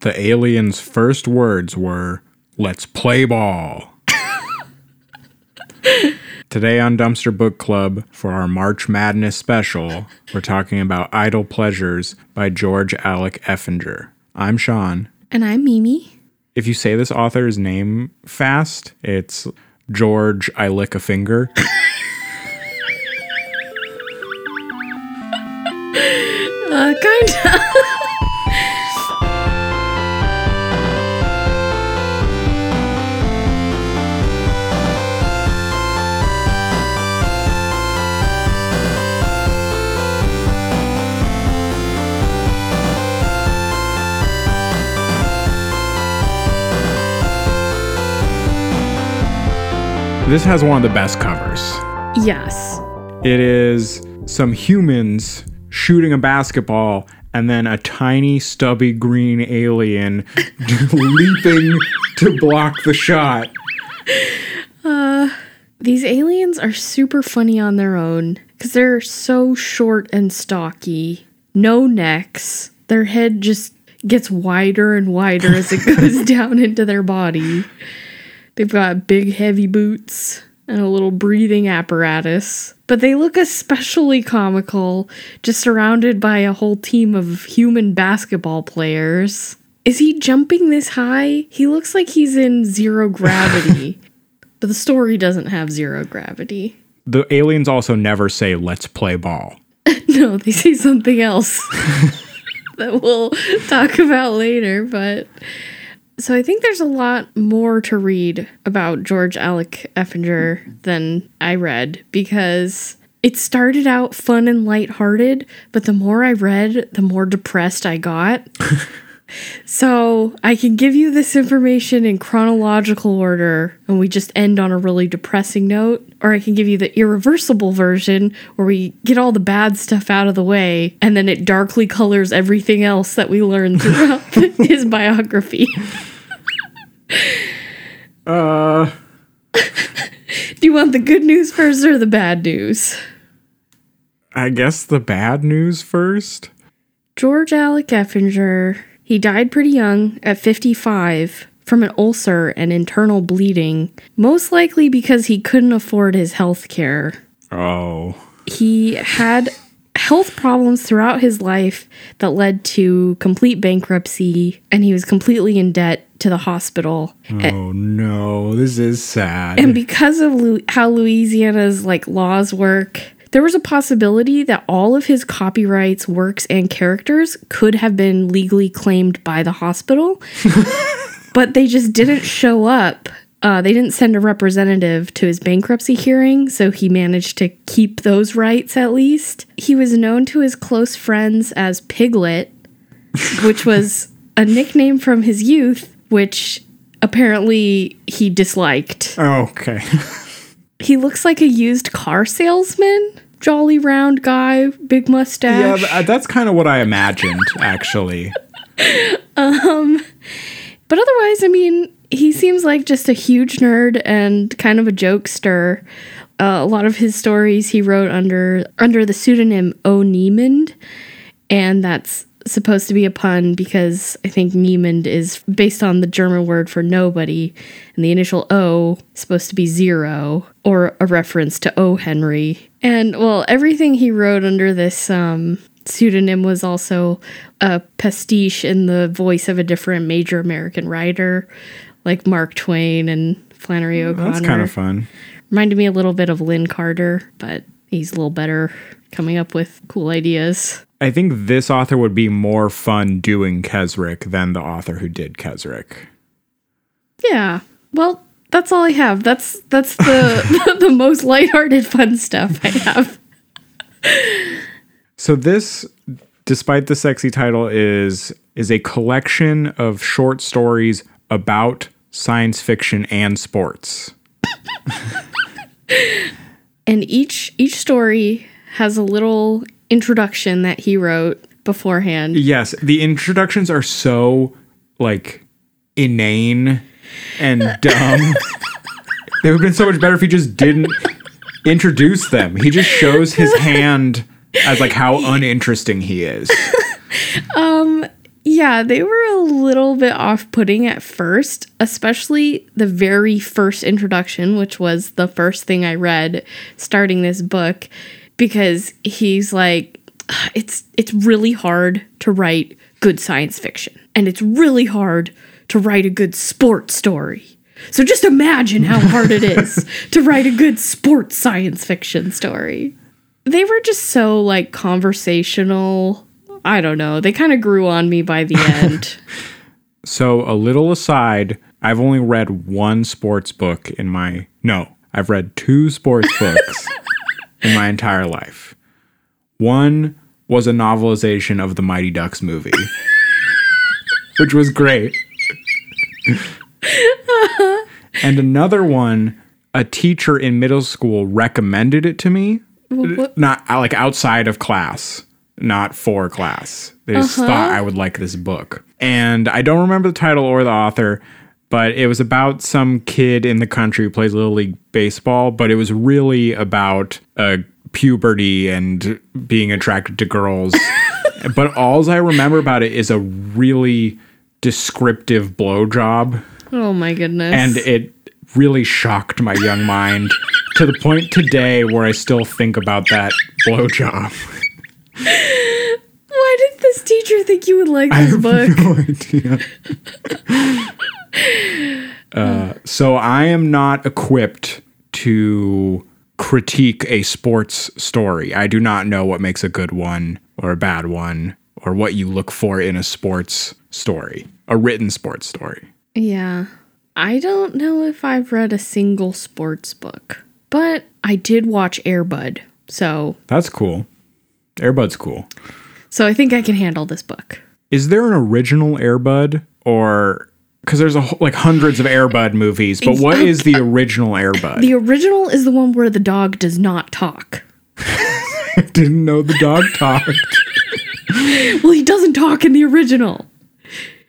the alien's first words were, Let's play ball. Today on Dumpster Book Club, for our March Madness special, we're talking about Idle Pleasures by George Alec Effinger. I'm Sean. And I'm Mimi. If you say this author's name fast, it's George I Lick a Finger. Uh, kinda. This has one of the best covers. yes. It is some humans shooting a basketball and then a tiny stubby green alien leaping to block the shot. Uh, these aliens are super funny on their own because they're so short and stocky. No necks. Their head just gets wider and wider as it goes down into their body. They've got big, heavy boots and a little breathing apparatus. But they look especially comical, just surrounded by a whole team of human basketball players. Is he jumping this high? He looks like he's in zero gravity. but the story doesn't have zero gravity. The aliens also never say, let's play ball. No, they say something else that we'll talk about later. But so I think there's a lot more to read about George Alec Effinger than I read because it started out fun and lighthearted, but the more I read, the more depressed I got. So I can give you this information in chronological order and we just end on a really depressing note, or I can give you the irreversible version where we get all the bad stuff out of the way and then it darkly colors everything else that we learn throughout his biography. Uh, Do you want the good news first or the bad news? I guess the bad news first. George Alec Effinger, he died pretty young at 55 from an ulcer and internal bleeding, most likely because he couldn't afford his health care. Oh, He had health problems throughout his life that led to complete bankruptcy, and he was completely in debt to the hospital. oh no, this is sad. And because of Lu- how Louisiana's like laws work, there was a possibility that all of his copyrights, works, and characters could have been legally claimed by the hospital, but they just didn't show up. Uh, they didn't send a representative to his bankruptcy hearing, so he managed to keep those rights at least. He was known to his close friends as Piglet, which was a nickname from his youth, which apparently he disliked. okay. He looks like a used car salesman. Jolly round guy, big mustache. Yeah, that's kind of what I imagined, actually. Um, but otherwise, I mean, he seems like just a huge nerd and kind of a jokester. Uh, a lot of his stories he wrote under under the pseudonym O. Niemand, and that's supposed to be a pun because I think Niemand is based on the German word for nobody, and the initial O supposed to be zero or a reference to O. Henry. And well, everything he wrote under this um, pseudonym was also a pastiche in the voice of a different major American writer, like Mark Twain and Flannery O'Connor. That's kind of fun. Reminded me a little bit of Lin Carter, but he's a little better coming up with cool ideas. I think this author would be more fun doing Kesrick than the author who did Kesrick. Yeah. Well, that's all I have. That's that's the the most lighthearted fun stuff I have. So this, despite the sexy title, is is a collection of short stories about science fiction and sports. And each each story has a little introduction that he wrote beforehand. Yes, the introductions are so like inane and dumb. they would have been so much better if he just didn't introduce them. He just shows his hand as like how uninteresting he is. Yeah, um, Yeah, they were a little bit off putting at first, especially the very first introduction, which was the first thing I read starting this book, because he's like, it's it's really hard to write good science fiction. And it's really hard to write a good sports story. So just imagine how hard it is to write a good sports science fiction story. They were just so like conversational. I don't know. They kind of grew on me by the end. So, a little aside, I've only read one sports book in my. No, I've read two sports books in my entire life. One was a novelization of the Mighty Ducks movie, which was great. and another one, a teacher in middle school recommended it to me, what- not like outside of class, not for class. They just thought I would like this book. And I don't remember the title or the author, but it was about some kid in the country who plays Little League Baseball, but it was really about uh, puberty and being attracted to girls. but all I remember about it is a really descriptive blowjob oh my goodness. and it really shocked my young mind to the point today where I still think about that blowjob. Why did this teacher think you would like this book? no idea. uh, so I am not equipped to critique a sports story. I do not know what makes a good one or a bad one or what you look for in a sports story, a written sports story. Yeah. I don't know if I've read a single sports book, but I did watch Airbud. So, That's cool. Airbud's cool. so I think I can handle this book. Is there an original Airbud or because there's a like hundreds of Airbud movies, but what oh, is the uh, original Airbud? The original is the one where the dog does not talk. I didn't know the dog talked. Well, he doesn't talk in the original.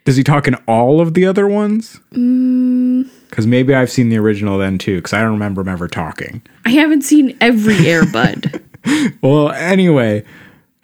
Does he talk in all of the other ones? Mm. Because maybe I've seen the original then too, because I don't remember him ever talking. I haven't seen every Airbud. Well, anyway,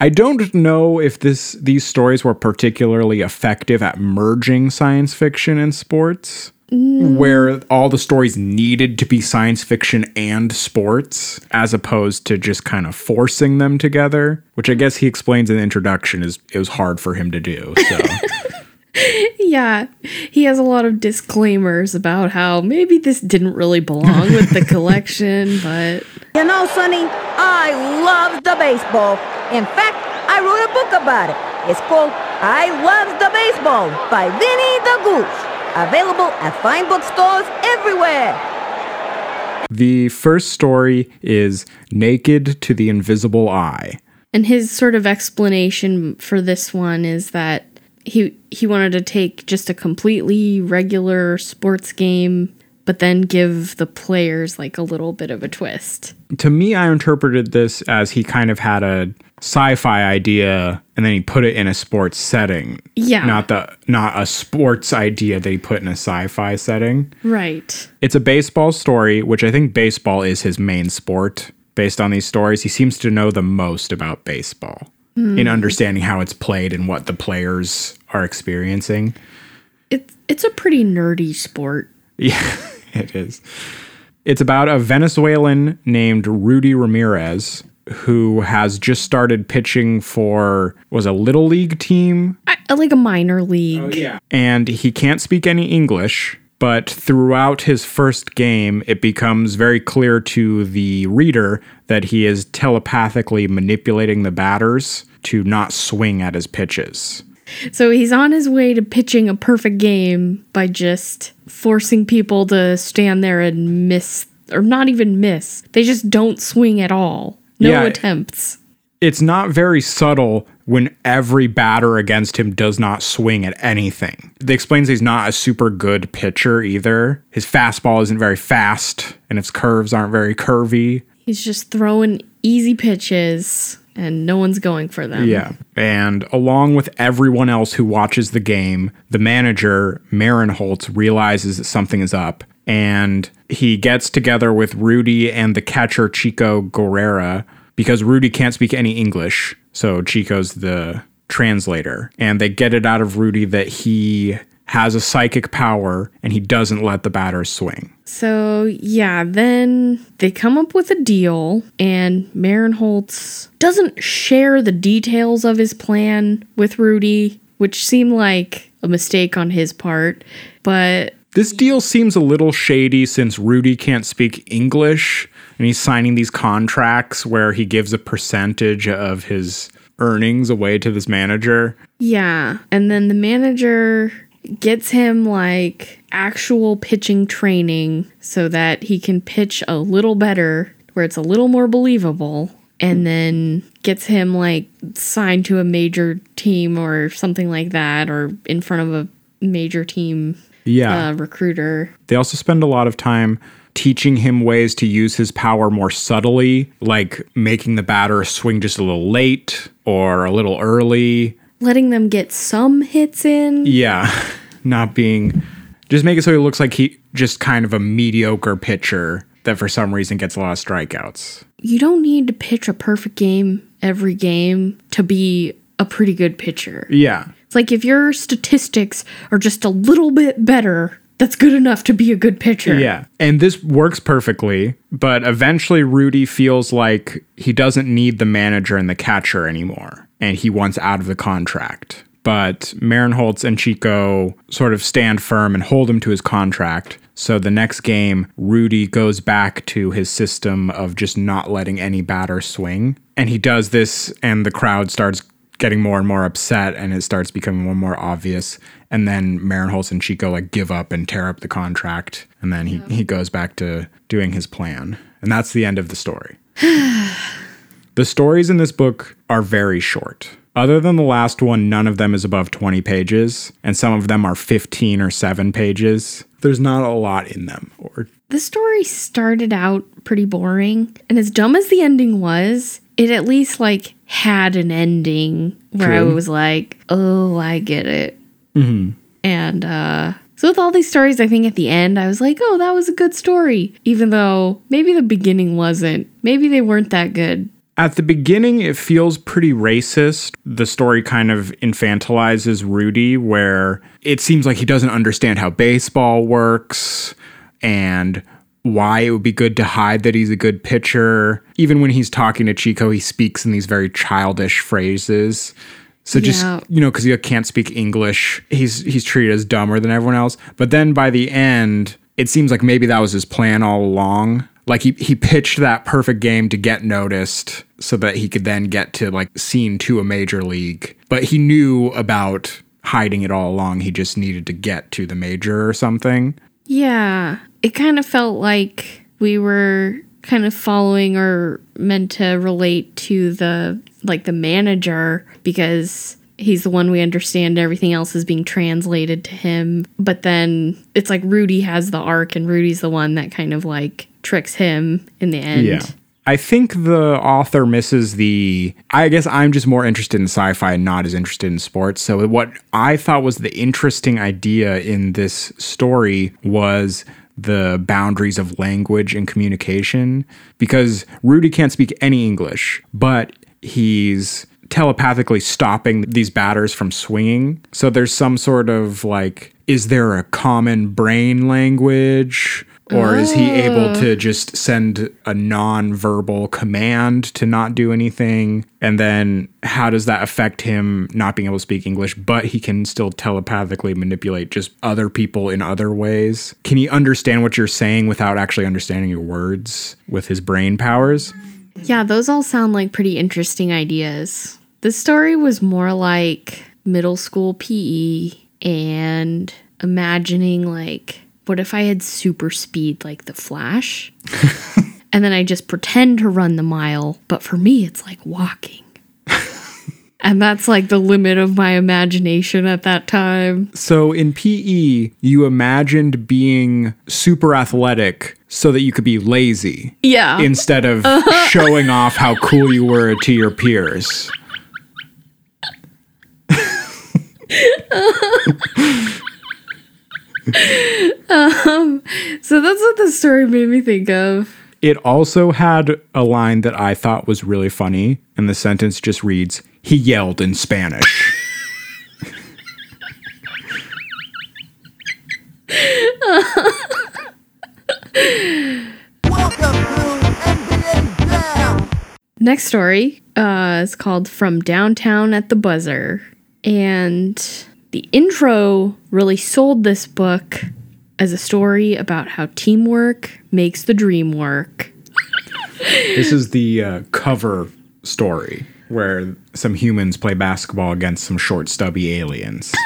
I don't know if this these stories were particularly effective at merging science fiction and sports. Where all the stories needed to be science fiction and sports, as opposed to just kind of forcing them together, which I guess he explains in the introduction is it was hard for him to do. So yeah, he has a lot of disclaimers about how maybe this didn't really belong with the collection, but You know, Sonny, I love the baseball. In fact, I wrote a book about it. It's called I Love the Baseball by Vinny the Goose. Available at fine bookstores everywhere. the first story is Naked to the Invisible Eye. And his sort of explanation for this one is that he he wanted to take just a completely regular sports game but then give the players like a little bit of a twist. to me, I interpreted this as he kind of had a sci-fi idea and then he put it in a sports setting. Yeah. Not the not a sports idea that he put in a sci-fi setting. Right. It's a baseball story, which I think baseball is his main sport. Based on these stories, he seems to know the most about baseball in mm. understanding how it's played and what the players are experiencing. It's it's a pretty nerdy sport. Yeah, it is. It's about a Venezuelan named Rudy Ramirez who has just started pitching for was a little league team I, like a minor league. Oh, yeah. And he can't speak any English. But throughout his first game, it becomes very clear to the reader that he is telepathically manipulating the batters to not swing at his pitches. So he's on his way to pitching a perfect game by just forcing people to stand there and miss or not even miss. They just don't swing at all. No Yeah. attempts. it's not very subtle when every batter against him does not swing at anything. It explains he's not a super good pitcher either. His fastball isn't very fast, and his curves aren't very curvy. He's just throwing easy pitches and no one's going for them. Yeah. And along with everyone else who watches the game, the manager, Marin Holtz, realizes that something is up. And he gets together with Rudy and the catcher, Chico Guerrera, because Rudy can't speak any English. So Chico's the translator. And they get it out of Rudy that he has a psychic power and he doesn't let the batters swing. So, yeah, then they come up with a deal, and Marin Holtz doesn't share the details of his plan with Rudy, which seemed like a mistake on his part. But This deal seems a little shady since Rudy can't speak English and he's signing these contracts where he gives a percentage of his earnings away to this manager. yeah, and then the manager gets him like actual pitching training so that he can pitch a little better, where it's a little more believable. And then gets him like signed to a major team or something like that, or in front of a major team Yeah. uh, recruiter. They also spend a lot of time teaching him ways to use his power more subtly, like making the batter swing just a little late or a little early. letting them get some hits in. Yeah, not being just make it so he looks like he just kind of a mediocre pitcher that for some reason gets a lot of strikeouts. You don't need to pitch a perfect game every game to be a pretty good pitcher. Yeah. It's like if your statistics are just a little bit better, that's good enough to be a good pitcher. Yeah. And this works perfectly, but eventually Rudy feels like he doesn't need the manager and the catcher anymore, and he wants out of the contract. But Marinholtz and Chico sort of stand firm and hold him to his contract. So the next game, Rudy goes back to his system of just not letting any batter swing. And he does this, and the crowd starts getting more and more upset and it starts becoming more and more obvious. And then Marinholtz and Chico like give up and tear up the contract. And then he, he goes back to doing his plan. And that's the end of the story. The stories in this book are very short. Other than the last one none of them is above 20 pages. And some of them are 15 or 7 pages. There's not a lot in them. Or The story started out pretty boring, and as dumb as the ending was, it at least like had an ending where I was like, "Oh, I get it." And uh, so with all these stories, I think at the end I was like, "Oh, that was a good story," even though maybe the beginning wasn't. Maybe they weren't that good. At the beginning, it feels pretty racist. The story kind of infantilizes Rudy, where it seems like he doesn't understand how baseball works and why it would be good to hide that he's a good pitcher. Even when he's talking to Chico, he speaks in these very childish phrases. So just Yeah. you know, because he can't speak English, he's he's treated as dumber than everyone else. But then by the end, it seems like maybe that was his plan all along. Like he he pitched that perfect game to get noticed, so that he could then get to like seen to a major league. But he knew about hiding it all along. He just needed to get to the major or something. Yeah, it kind of felt like we were kind of following or meant to relate to the like the manager because he's the one we understand everything else is being translated to him but then it's like Rudy has the arc and Rudy's the one that kind of like tricks him in the end. yeah I think the author misses the. I guess I'm just more interested in sci fi and not as interested in sports. So, what I thought was the interesting idea in this story was the boundaries of language and communication because Rudy can't speak any English, but he's telepathically stopping these batters from swinging. So there's some sort of like, is there a common brain language? Or is he able mm. to just send a non-verbal command to not do anything? And then how does that affect him not being able to speak English, but he can still telepathically manipulate just other people in other ways? Can he understand what you're saying without actually understanding your words with his brain powers? Yeah, those all sound like pretty interesting ideas. The story was more like middle school PE and imagining like what if I had super speed like the Flash? and then I just pretend to run the mile, but for me it's like walking. and that's like the limit of my imagination at that time. So in PE, you imagined being super athletic so that you could be lazy Yeah. instead of showing off how cool you were to your peers. So that's what the story made me think of. It also had a line that I thought was really funny, and the sentence just reads, He yelled in Spanish. Welcome to NBA Jam. Next story uh, is called From Downtown at the Buzzer. And the intro really sold this book as a story about how teamwork makes the dream work. this is the uh, cover story where some humans play basketball against some short, stubby aliens.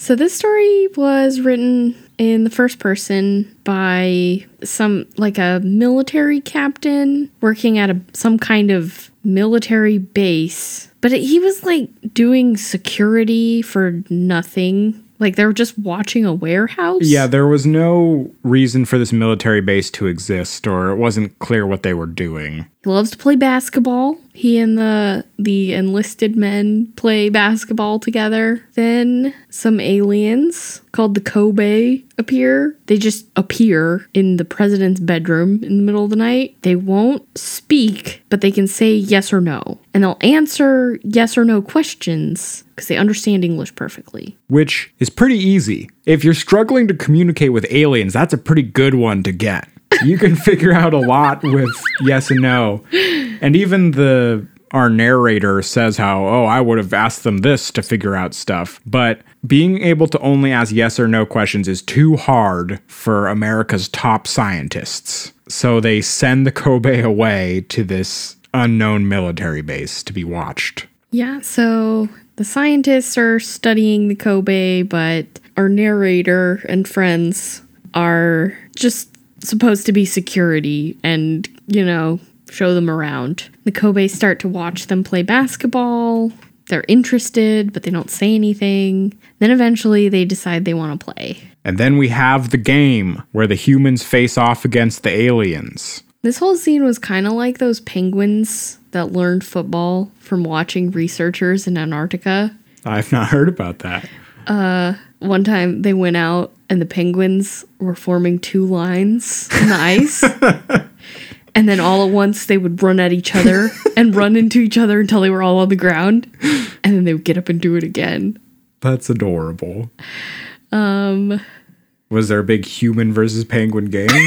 So, this story was written in the first person by some, like a military captain working at a, some kind of military base. But he was like doing security for nothing. Like they were just watching a warehouse. Yeah, there was no reason for this military base to exist, or it wasn't clear what they were doing. He loves to play basketball. He and the the enlisted men play basketball together. Then some aliens called the Kobe appear. They just appear in the president's bedroom in the middle of the night. They won't speak, but they can say yes or no. And they'll answer yes or no questions because they understand English perfectly. Which is pretty easy. If you're struggling to communicate with aliens, that's a pretty good one to get. You can figure out a lot with yes and no. And even the our narrator says how, oh, I would have asked them this to figure out stuff. But being able to only ask yes or no questions is too hard for America's top scientists. So they send the Kobe away to this unknown military base to be watched. Yeah, so the scientists are studying the Kobe, but our narrator and friends are just supposed to be security and, you know, show them around. The Kobe start to watch them play basketball. They're interested, but they don't say anything. Then eventually they decide they want to play. And then we have the game where the humans face off against the aliens. This whole scene was kind of like those penguins that learned football from watching researchers in Antarctica. I've not heard about that. Uh, One time they went out and the penguins were forming two lines in the ice. and then all at once they would run at each other and run into each other until they were all on the ground. And then they would get up and do it again. That's adorable. Um was there a big human versus penguin game?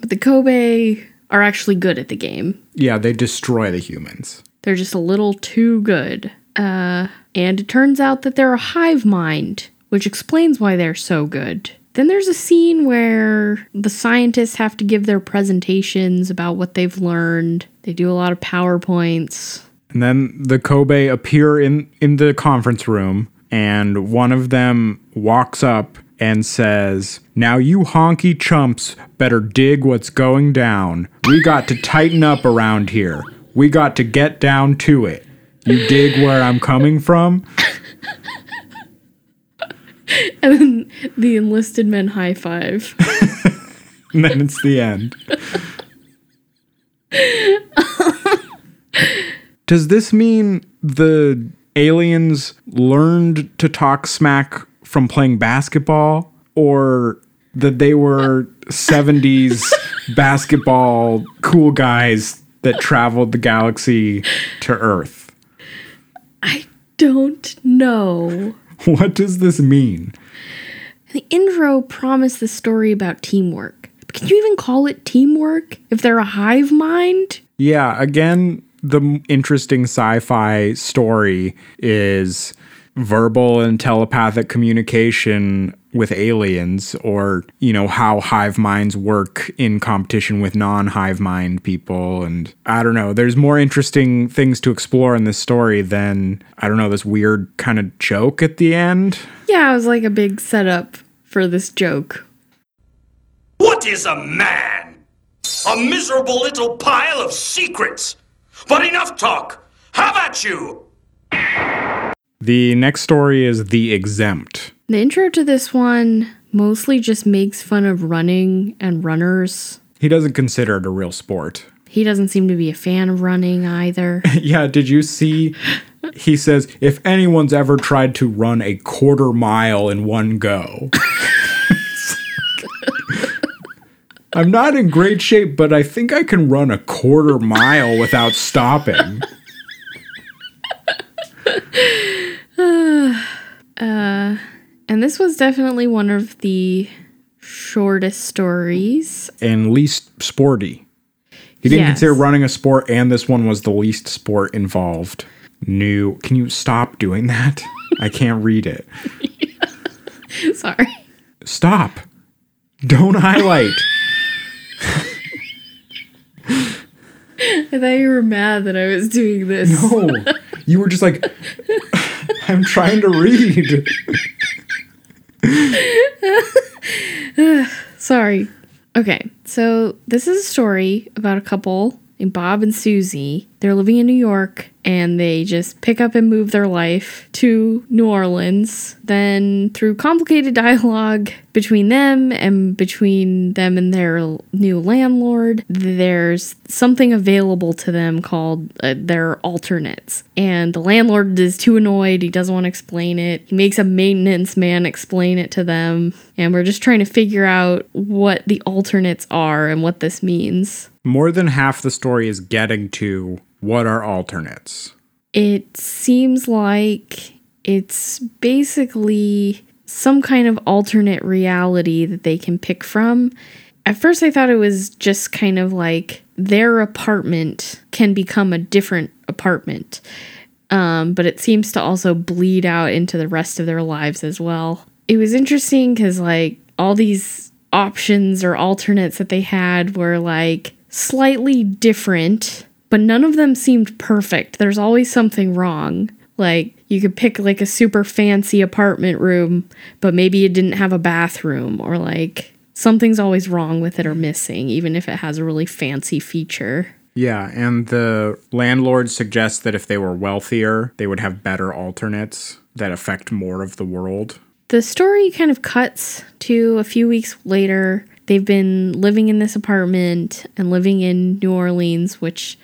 But the Kobe are actually good at the game. yeah, they destroy the humans. They're just a little too good. Uh, and it turns out that they're a hive mind, which explains why they're so good. Then there's a scene where the scientists have to give their presentations about what they've learned. They do a lot of PowerPoints. And then the Kobe appear in in the conference room and one of them walks up and says, "Now you honky chumps better dig what's going down. We got to tighten up around here. We got to get down to it. You dig where I'm coming from?" And then the enlisted men high five. And then it's the end. Does this mean the aliens learned to talk smack from playing basketball or that they were 70s basketball cool guys that traveled the galaxy to Earth? I don't know. What does this mean? The intro promised the story about teamwork. But can you even call it teamwork if they're a hive mind? Yeah, again, the interesting sci fi story is verbal and telepathic communication with aliens, or, you know, how hive minds work in competition with non hive mind people. And I don't know, there's more interesting things to explore in this story than, I don't know, this weird kind of joke at the end. Yeah, it was like a big setup for this joke. What is a man? A miserable little pile of secrets. But enough talk. Have at you. The next story is The Exempt. The intro to this one mostly just makes fun of running and runners. He doesn't consider it a real sport. He doesn't seem to be a fan of running either. yeah, did you see he says, if anyone's ever tried to run a quarter mile in one go, I'm not in great shape, but I think I can run a quarter mile without stopping. Uh, And this was definitely one of the shortest stories. And least sporty. He didn't Yes. consider running a sport, and this one was the least sport involved. New. Can you stop doing that? I can't read it. Sorry. Stop. Don't highlight. I thought you were mad that I was doing this. No. You were just like, I'm trying to read. Sorry. Okay, so this is a story about a couple named Bob and Susie. They're living in New York and they just pick up and move their life to New Orleans. Then, through complicated dialogue between them and between them and their new landlord, there's something available to them called uh, their alternates. And the landlord is too annoyed. He doesn't want to explain it. He makes a maintenance man explain it to them. And we're just trying to figure out what the alternates are and what this means. More than half the story is getting to what are alternates. It seems like it's basically some kind of alternate reality that they can pick from. At first, I thought it was just kind of like their apartment can become a different apartment. Um, but it seems to also bleed out into the rest of their lives as well. It was interesting because, like, all these options or alternates that they had were like slightly different, but none of them seemed perfect. There's always something wrong. Like, you could pick like a super fancy apartment room, but maybe it didn't have a bathroom, or like something's always wrong with it or missing, even if it has a really fancy feature. Yeah, and the landlord suggests that if they were wealthier, they would have better alternates that affect more of the world. The story kind of cuts to a few weeks later. They've been living in this apartment and living in New Orleans, which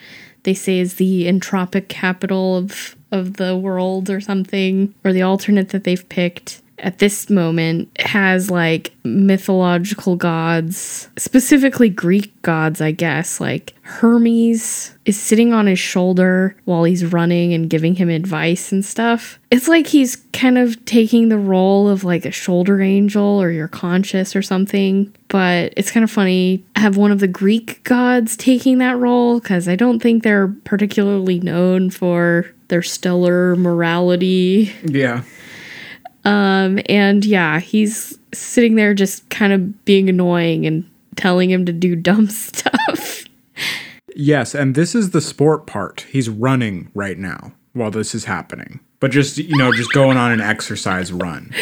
they say is the entropic capital of of the world or something, or the alternate that they've picked at this moment has like mythological gods, specifically Greek gods, I guess. Like Hermes is sitting on his shoulder while he's running and giving him advice and stuff. It's like he's kind of taking the role of like a shoulder angel or your conscious or something. But it's kind of funny have one of the Greek gods taking that role because I don't think they're particularly known for their stellar morality. Yeah. Um, and yeah, he's sitting there just kind of being annoying and telling him to do dumb stuff. Yes, and this is the sport part. He's running right now while this is happening. But just, you know, just going on an exercise run.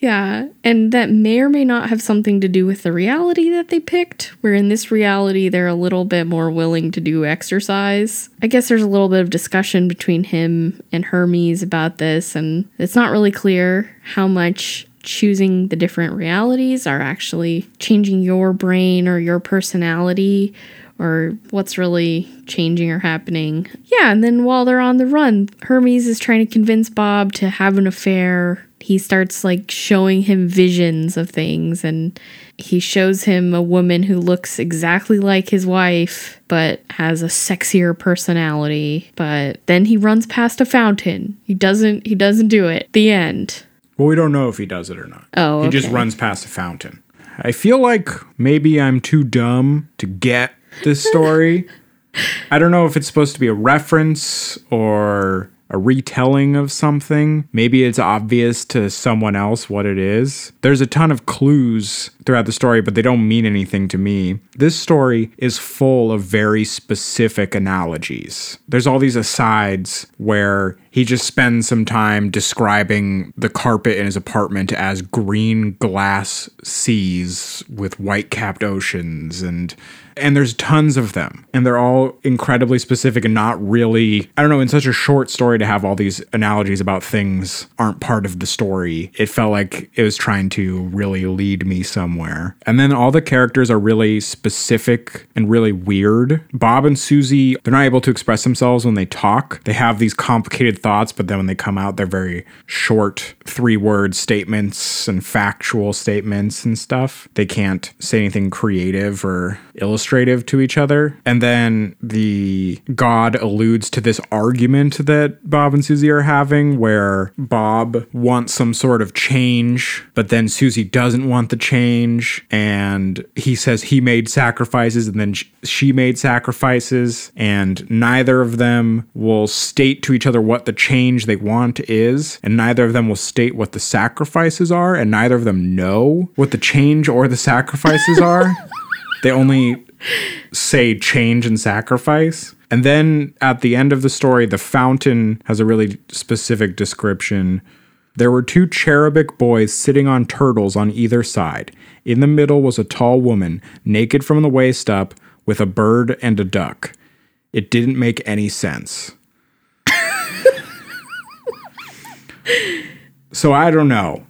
Yeah, and that may or may not have something to do with the reality that they picked, where in this reality they're a little bit more willing to do exercise. I guess there's a little bit of discussion between him and Hermes about this, and it's not really clear how much choosing the different realities are actually changing your brain or your personality or what's really changing or happening. Yeah, and then while they're on the run, Hermes is trying to convince Bob to have an affair. He starts like showing him visions of things and he shows him a woman who looks exactly like his wife but has a sexier personality. But then he runs past a fountain. He doesn't he doesn't do it. The end. Well, we don't know if he does it or not. Oh, He just runs past a fountain. I feel like maybe I'm too dumb to get this story. I don't know if it's supposed to be a reference or a retelling of something. Maybe it's obvious to someone else what it is. There's a ton of clues throughout the story, but they don't mean anything to me. This story is full of very specific analogies. There's all these asides where he just spends some time describing the carpet in his apartment as green glass seas with white capped oceans and and there's tons of them and they're all incredibly specific and not really i don't know in such a short story to have all these analogies about things aren't part of the story it felt like it was trying to really lead me somewhere. And then all the characters are really specific and really weird. Bob and susie they're not able to express themselves when they talk. They have these complicated thoughts but then when they come out they're very short three word statements and factual statements and stuff they can't say anything creative or illustrative to each other. And then the God alludes to this argument that Bob and Susie are having where Bob wants some sort of change, but then Susie doesn't want the change. And he says he made sacrifices and then she made sacrifices. And neither of them will state to each other what the change they want is. And neither of them will state what the sacrifices are. And neither of them know what the change or the sacrifices are. They only say change and sacrifice. And then at the end of the story, the fountain has a really specific description. There were two cherubic boys sitting on turtles on either side. In the middle was a tall woman, naked from the waist up, with a bird and a duck. It didn't make any sense. So I don't know.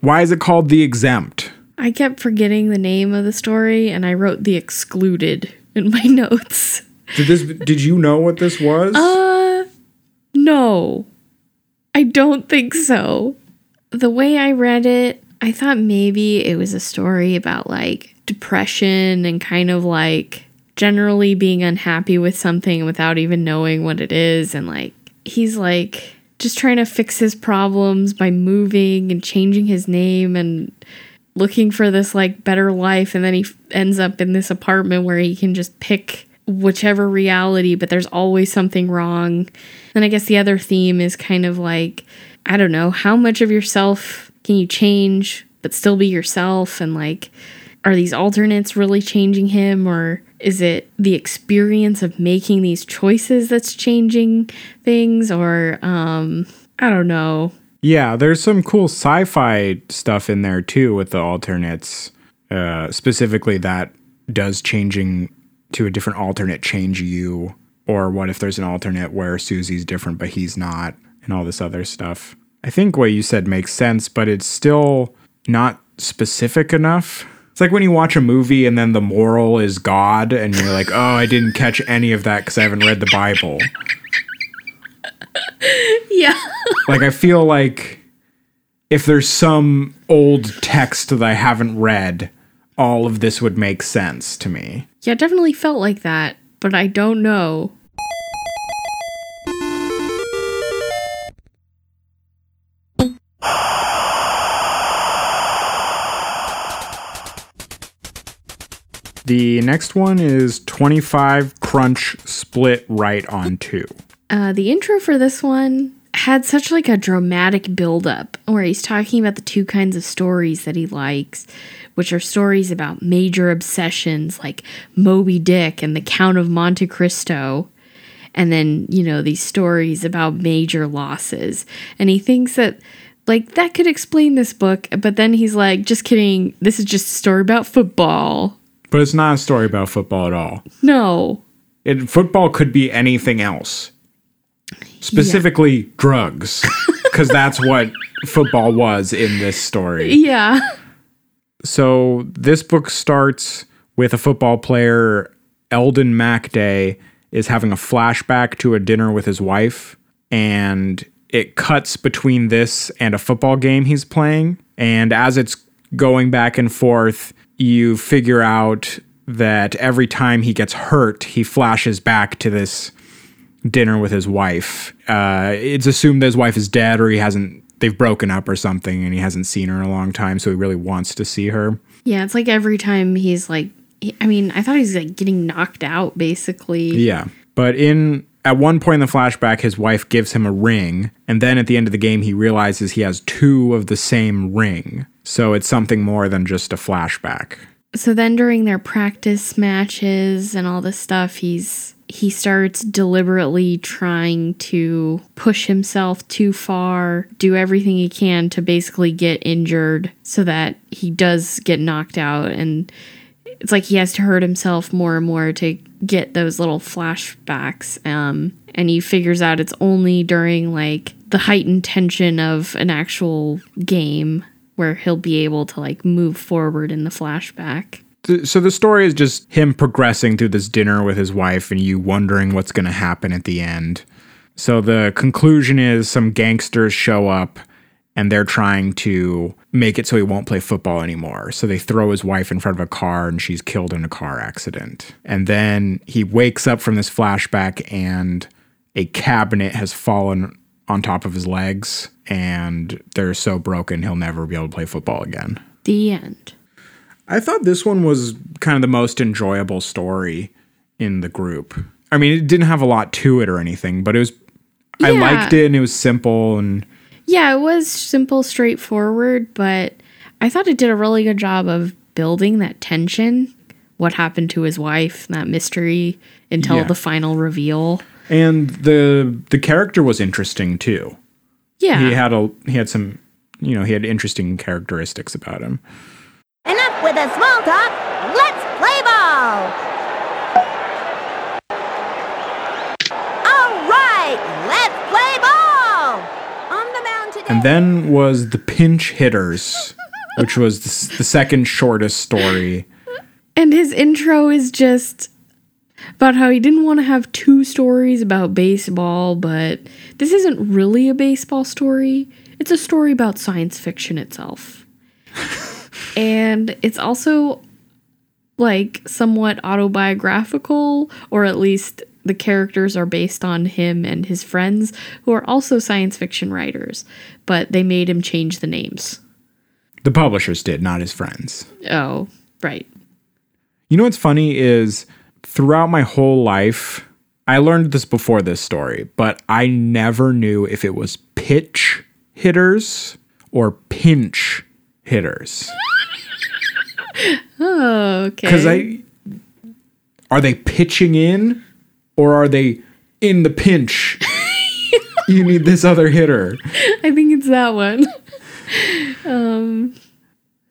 Why is it called The Exempt? I kept forgetting the name of the story and I wrote the excluded in my notes. Did this did you know what this was? Uh no. I don't think so. The way I read it, I thought maybe it was a story about like depression and kind of like generally being unhappy with something without even knowing what it is and like he's like just trying to fix his problems by moving and changing his name and looking for this like better life. And then he f- ends up in this apartment where he can just pick whichever reality but there's always something wrong. Then i guess the other theme is kind of like i don't know how much of yourself can you change but still be yourself? And like are these alternates really changing him or is it the experience of making these choices that's changing things or um i don't know Yeah, there's some cool sci-fi stuff in there too with the alternates. Uh, specifically, that does changing to a different alternate change you, or what if there's an alternate where Susie's different but he's not, and all this other stuff. I think what you said makes sense, but it's still not specific enough. It's like when you watch a movie and then the moral is God, and you're like, oh, I didn't catch any of that because I haven't read the Bible. yeah Like I feel like if there's some old text that I haven't read, all of this would make sense to me. yeah it definitely felt like that but i don't know The next one is 25 crunch split right on 2. Uh, the intro for this one had such like a dramatic buildup where he's talking about the two kinds of stories that he likes, which are stories about major obsessions like Moby Dick and the Count of Monte Cristo, and then you know these stories about major losses. And he thinks that like that could explain this book, but then he's like, just kidding. This is just a story about football. But it's not a story about football at all. No, It, football could be anything else. Specifically drugs, because that's what football was in this story. yeah. So this book starts with a football player, Eldon MacDay, is having a flashback to a dinner with his wife, and it cuts between this and a football game he's playing. And as it's going back and forth, you figure out that every time he gets hurt, he flashes back to this dinner with his wife. Uh, it's assumed that his wife is dead or he hasn't, they've broken up or something and he hasn't seen her in a long time, so he really wants to see her. Yeah, it's like every time he's like, I mean, I thought he's like getting knocked out basically. Yeah. But in at one point in the flashback, his wife gives him a ring, and then at the end of the game, he realizes he has two of the same ring. So it's something more than just a flashback. So then during their practice matches and all this stuff, he's he starts deliberately trying to push himself too far, do everything he can to basically get injured so that he does get knocked out and it's like he has to hurt himself more and more to get those little flashbacks. Um, and he figures out it's only during like the heightened tension of an actual game where he'll be able to like move forward in the flashback. So the story is just him progressing through this dinner with his wife and you wondering what's going to happen at the end. So the conclusion is some gangsters show up and they're trying to make it so he won't play football anymore. So they throw his wife in front of a car and she's killed in a car accident. And then he wakes up from this flashback and a cabinet has fallen on top of his legs and they're so broken he'll never be able to play football again. The end. I thought this one was kind of the most enjoyable story in the group. I mean, it didn't have a lot to it or anything, but it was I liked it and it was simple and Yeah, it was simple, straightforward, but I thought it did a really good job of building that tension. What happened to his wife, that mystery, until Yeah. the final reveal. And the the character was interesting too. Yeah. He had a he had some you know, he had interesting characteristics about him. Enough with the small talk. Let's play ball. All right, let's play ball. On the mound today. And then was the pinch hitters, which was the, the second shortest story. And his intro is just about how he didn't want to have two stories about baseball, but this isn't really a baseball story. It's a story about science fiction itself. and it's also like somewhat autobiographical, or at least the characters are based on him and his friends who are also science fiction writers, but they made him change the names. The publishers did, not his friends. Oh, right. You know what's funny is throughout my whole life, I learned this before this story, but I never knew if it was pitch hitters or pinch hitters. Oh, okay. Because I are they pitching in or are they in the pinch? you need this other hitter. I think it's that one. um,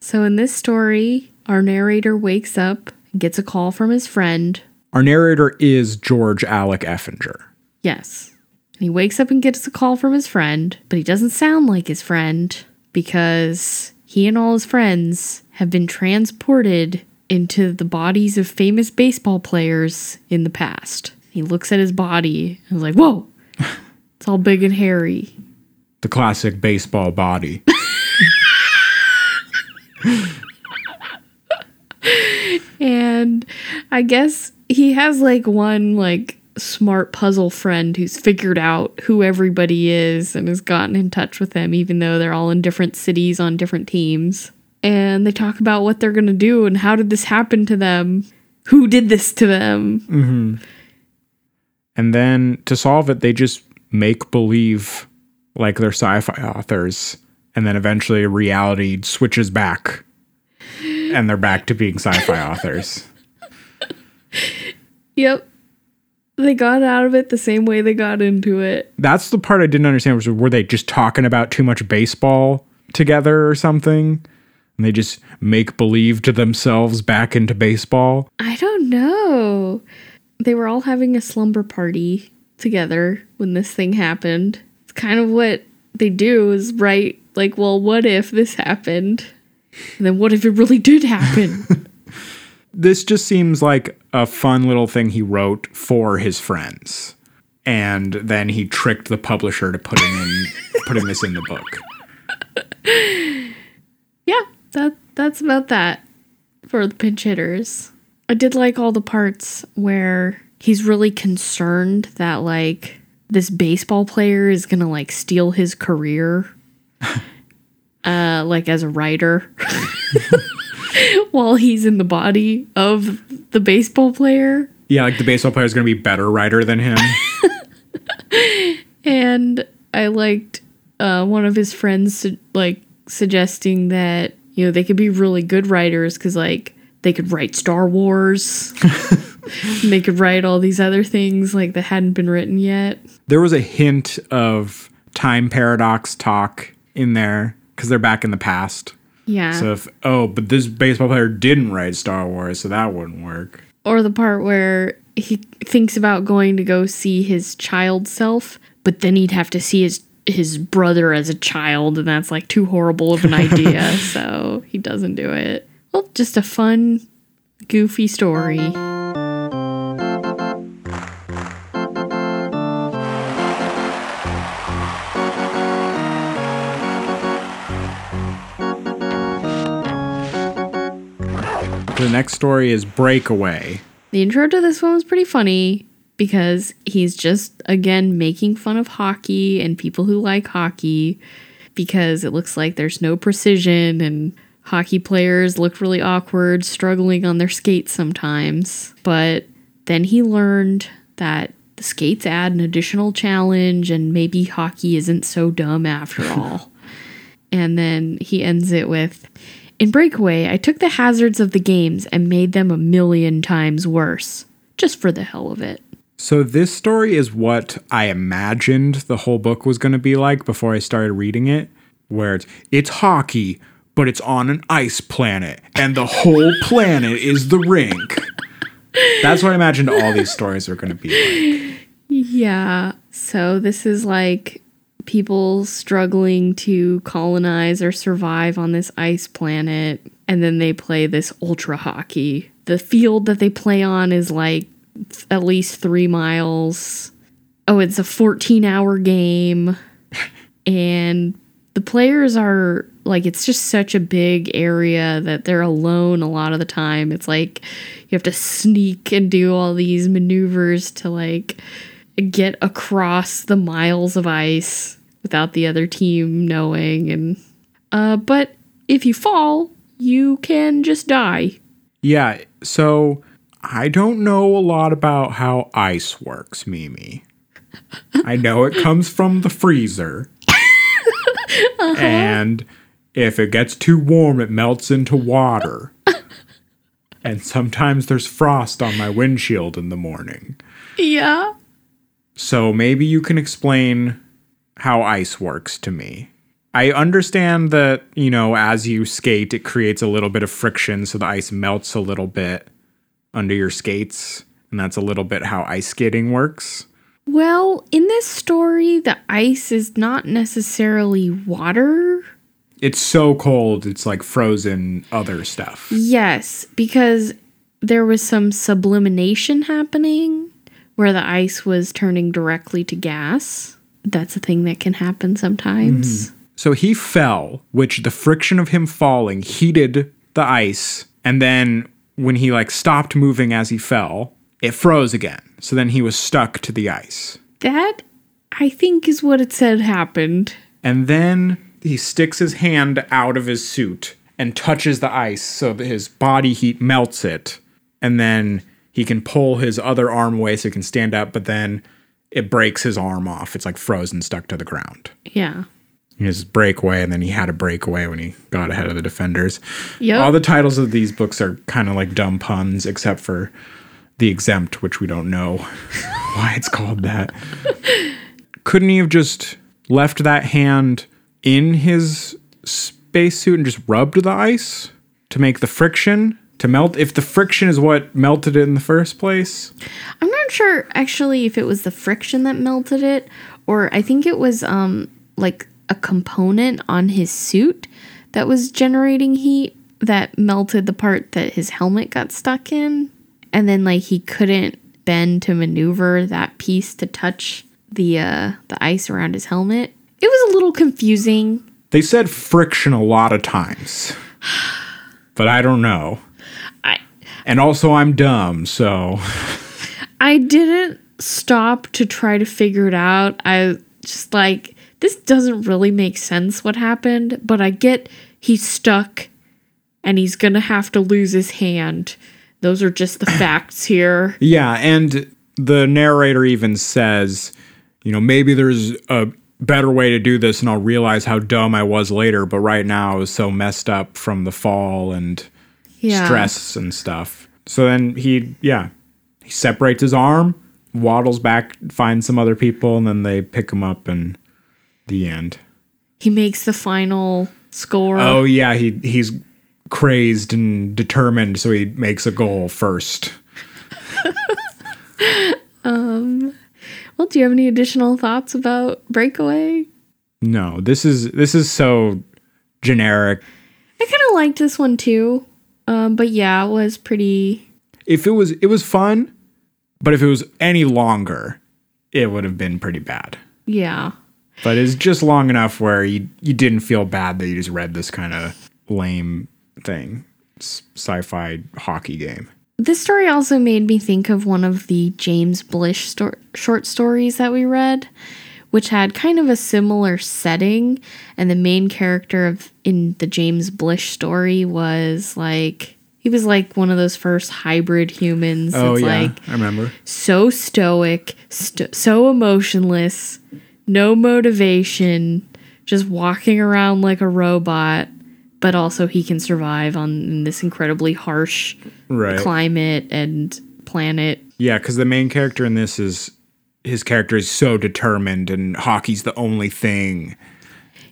so in this story, our narrator wakes up, and gets a call from his friend. Our narrator is George Alec Effinger. Yes. And he wakes up and gets a call from his friend, but he doesn't sound like his friend because he and all his friends have been transported into the bodies of famous baseball players in the past. He looks at his body and is like, whoa, it's all big and hairy. The classic baseball body. And I guess he has like one like smart puzzle friend who's figured out who everybody is and has gotten in touch with them, even though they're all in different cities on different teams. And they talk about what they're gonna do and how did this happen to them? Who did this to them? Mm-hmm. And then to solve it, they just make believe like they're sci fi authors. And then eventually reality switches back. And they're back to being sci fi authors. Yep. They got out of it the same way they got into it. That's the part I didn't understand was were they just talking about too much baseball together or something? And they just make believe to themselves back into baseball? I don't know. They were all having a slumber party together when this thing happened. It's kind of what they do is write, like, well, what if this happened? And then what if it really did happen? this just seems like a fun little thing he wrote for his friends. And then he tricked the publisher to putting in putting this in the book. yeah, that that's about that for the pinch hitters. I did like all the parts where he's really concerned that like this baseball player is gonna like steal his career. uh like as a writer. While he's in the body of the baseball player. Yeah, like the baseball player is going to be better writer than him. And I liked uh, one of his friends su- like suggesting that you know they could be really good writers because like they could write Star Wars, and they could write all these other things like that hadn't been written yet. there was a hint of time paradox talk in there because they're back in the past. Yeah. So if oh, but this baseball player didn't write Star Wars, so that wouldn't work. or the part where he thinks about going to go see his child self, but then he'd have to see his his brother as a child, and that's like too horrible of an idea. so he doesn't do it. Well, just a fun, goofy story. The next story is Breakaway. The intro to this one was pretty funny because he's just again making fun of hockey and people who like hockey because it looks like there's no precision and hockey players look really awkward, struggling on their skates sometimes. But then he learned that the skates add an additional challenge and maybe hockey isn't so dumb after all. And then he ends it with In Breakaway, I took the hazards of the games and made them a million times worse, just for the hell of it. So this story is what I imagined the whole book was going to be like before I started reading it, where it's it's hockey, but it's on an ice planet, and the whole planet is the rink. That's what I imagined all these stories were going to be like. Yeah, so this is like people struggling to colonize or survive on this ice planet, and then they play this ultra hockey. The field that they play on is like at least three miles. Oh, it's a 14 hour game. and the players are like, it's just such a big area that they're alone a lot of the time. It's like you have to sneak and do all these maneuvers to like get across the miles of ice without the other team knowing. And, uh, but if you fall, you can just die. Yeah, so I don't know a lot about how ice works, Mimi. I know it comes from the freezer. And if it gets too warm, it melts into water. and sometimes there's frost on my windshield in the morning. Yeah. So maybe you can explain how ice works to me. I understand that, you know, as you skate, it creates a little bit of friction, so the ice melts a little bit under your skates. And that's a little bit how ice skating works. Well, in this story, the ice is not necessarily water. It's so cold, it's like frozen other stuff. Yes, because there was some sublimination happening where the ice was turning directly to gas. That's a thing that can happen sometimes. Mm-hmm. So he fell, which the friction of him falling heated the ice. And then when he like stopped moving as he fell, it froze again. So then he was stuck to the ice. That, I think, is what it said happened. And then he sticks his hand out of his suit and touches the ice so that his body heat melts it. And then he can pull his other arm away so he can stand up, but then it breaks his arm off. It's like frozen, stuck to the ground. Yeah. His breakaway, and then he had a breakaway when he got ahead of the defenders. Yeah. All the titles of these books are kind of like dumb puns, except for The Exempt, which we don't know why it's called that. Couldn't he have just left that hand in his spacesuit and just rubbed the ice to make the friction to melt? If the friction is what melted it in the first place, I'm not sure actually if it was the friction that melted it or I think it was um like a component on his suit that was generating heat that melted the part that his helmet got stuck in and then like he couldn't bend to maneuver that piece to touch the uh the ice around his helmet. It was a little confusing. they said friction a lot of times, but I don't know. And also, I'm dumb, so I didn't stop to try to figure it out. I just like this doesn't really make sense what happened, but I get he's stuck and he's going to have to lose his hand. Those are just the facts here. Yeah, and the narrator even says, you know, maybe there's a better way to do this and I'll realize how dumb I was later, but right now I was so messed up from the fall and Yeah. stress and stuff. So then he, yeah, he separates his arm, waddles back, finds some other people, and then they pick him up and the end. he makes the final score. Oh yeah, he he's crazed and determined, so he makes a goal first. um. Well, do you have any additional thoughts about Breakaway? No, this is this is so generic. I kind of liked this one too. Um, but yeah, it was pretty. If it was it was fun, but if it was any longer, it would have been pretty bad. Yeah. But it's just long enough where you you didn't feel bad that you just read this kind of lame thing, sci-fi hockey game. This story also made me think of one of the James Blish sto- short stories that we read, which had kind of a similar setting, and the main character of in the James Blish story was like he was like one of those first hybrid humans. Oh that's yeah, like I remember. so stoic, st- so emotionless, no motivation, just walking around like a robot, but also he can survive on in this incredibly harsh Right. climate and planet. Yeah, because the main character in this is his character is so determined, and hockey's the only thing,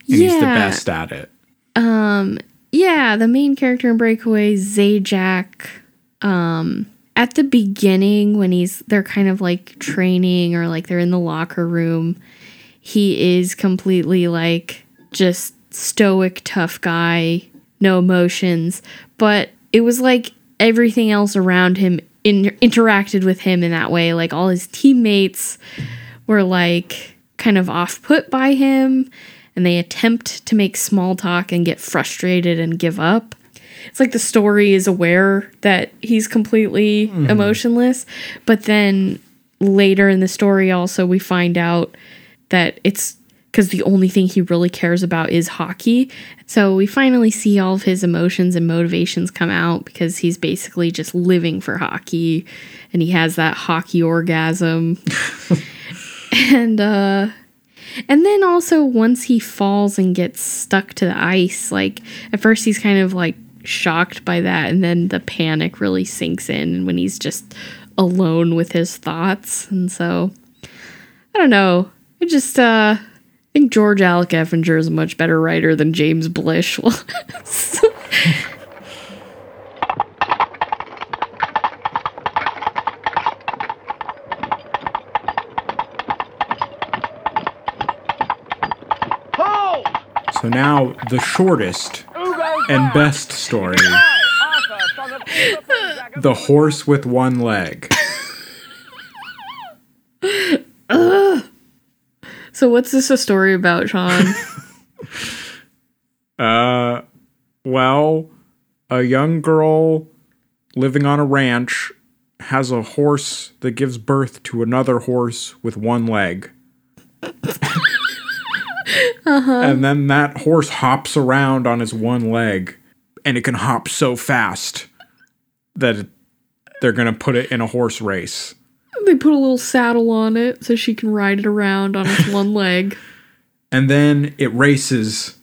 and he's the best at it. Um Yeah, the main character in Breakaway, Zajac, um, at the beginning when he's they're kind of like training or like they're in the locker room, he is completely like just stoic, tough guy, no emotions. But it was like everything else around him in, interacted with him in that way. Like all his teammates were like kind of off put by him and they attempt to make small talk and get frustrated and give up. It's like the story is aware that he's completely hmm. emotionless, but then later in the story, also, we find out that it's because the only thing he really cares about is hockey. So we finally see all of his emotions and motivations come out because he's basically just living for hockey and he has that hockey orgasm. and uh and then also once he falls and gets stuck to the ice, like at first he's kind of like shocked by that and then the panic really sinks in when he's just alone with his thoughts. And so I don't know. I just uh I think George Alec Effinger is a much better writer than James Blish was. So now the shortest and best story: the horse with one leg. So what's this a story about, Sean? Uh, well, a young girl living on a ranch has a horse that gives birth to another horse with one leg. And then that horse hops around on his one leg, and it can hop so fast that it, they're gonna put it in a horse race. They put a little saddle on it so she can ride it around on its one leg. and then it races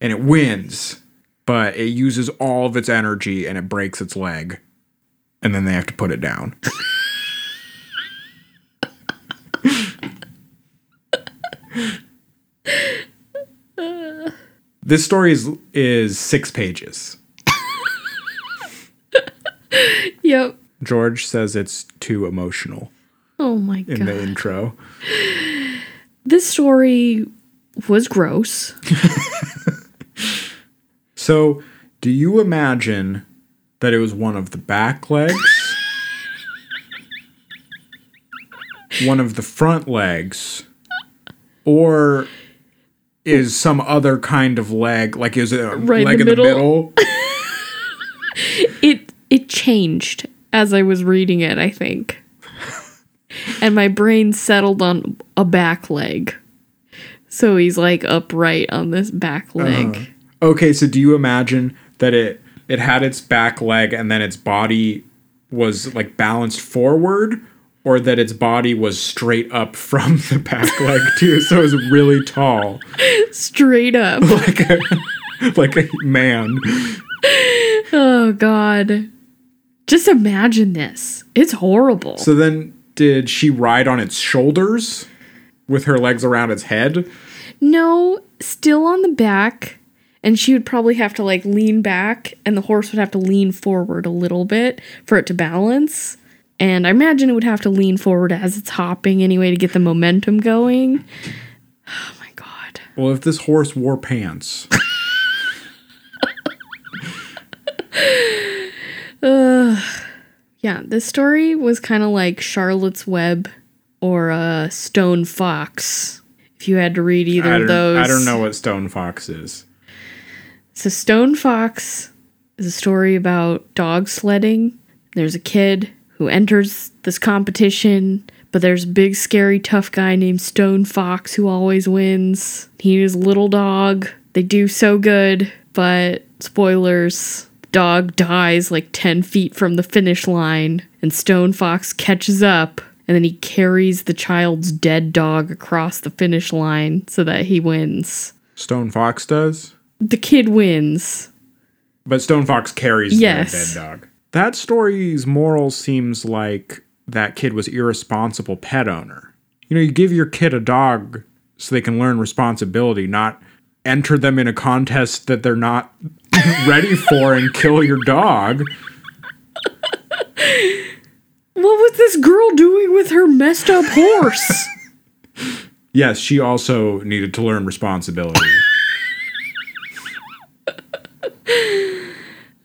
and it wins, but it uses all of its energy and it breaks its leg. And then they have to put it down. this story is is 6 pages. Yep. George says it's too emotional Oh my in god. In the intro. This story was gross. So, do you imagine that it was one of the back legs, one of the front legs, or is some other kind of leg, like is it a Right in leg the in the middle. middle? It it changed as I was reading it, I think. And my brain settled on a back leg. So he's like upright on this back uh-huh. leg. Okay, so do you imagine that it it had its back leg and then its body was like balanced forward or that its body was straight up from the back leg too so it was really tall Straight up. like a like a man Oh god. Just imagine this. It's horrible. so then did she ride on its shoulders with her legs around its head. No, still on the back. And she would probably have to like lean back, and the horse would have to lean forward a little bit for it to balance. And I imagine it would have to lean forward as it's hopping anyway to get the momentum going. Oh my god. Well, if this horse wore pants, Yeah, this story was kind of like Charlotte's Web or uh, Stone Fox. If you had to read either of those, I don't know what Stone Fox is. So Stone Fox is a story about dog sledding. There's a kid who enters this competition, but there's a big scary tough guy named Stone Fox who always wins. He is a little dog. They do so good, but spoilers. Dog dies like 10 feet from the finish line, and Stone Fox catches up, and then he carries the child's dead dog across the finish line so that he wins. Stone Fox does, The kid wins. but Stone Fox carries Yes. the dead dog. That story's moral seems like that kid was irresponsible pet owner. You know, you give your kid a dog so they can learn responsibility, not enter them in a contest that they're not ready for and kill your dog. What was this girl doing with her messed up horse? Yes, she also needed to learn responsibility.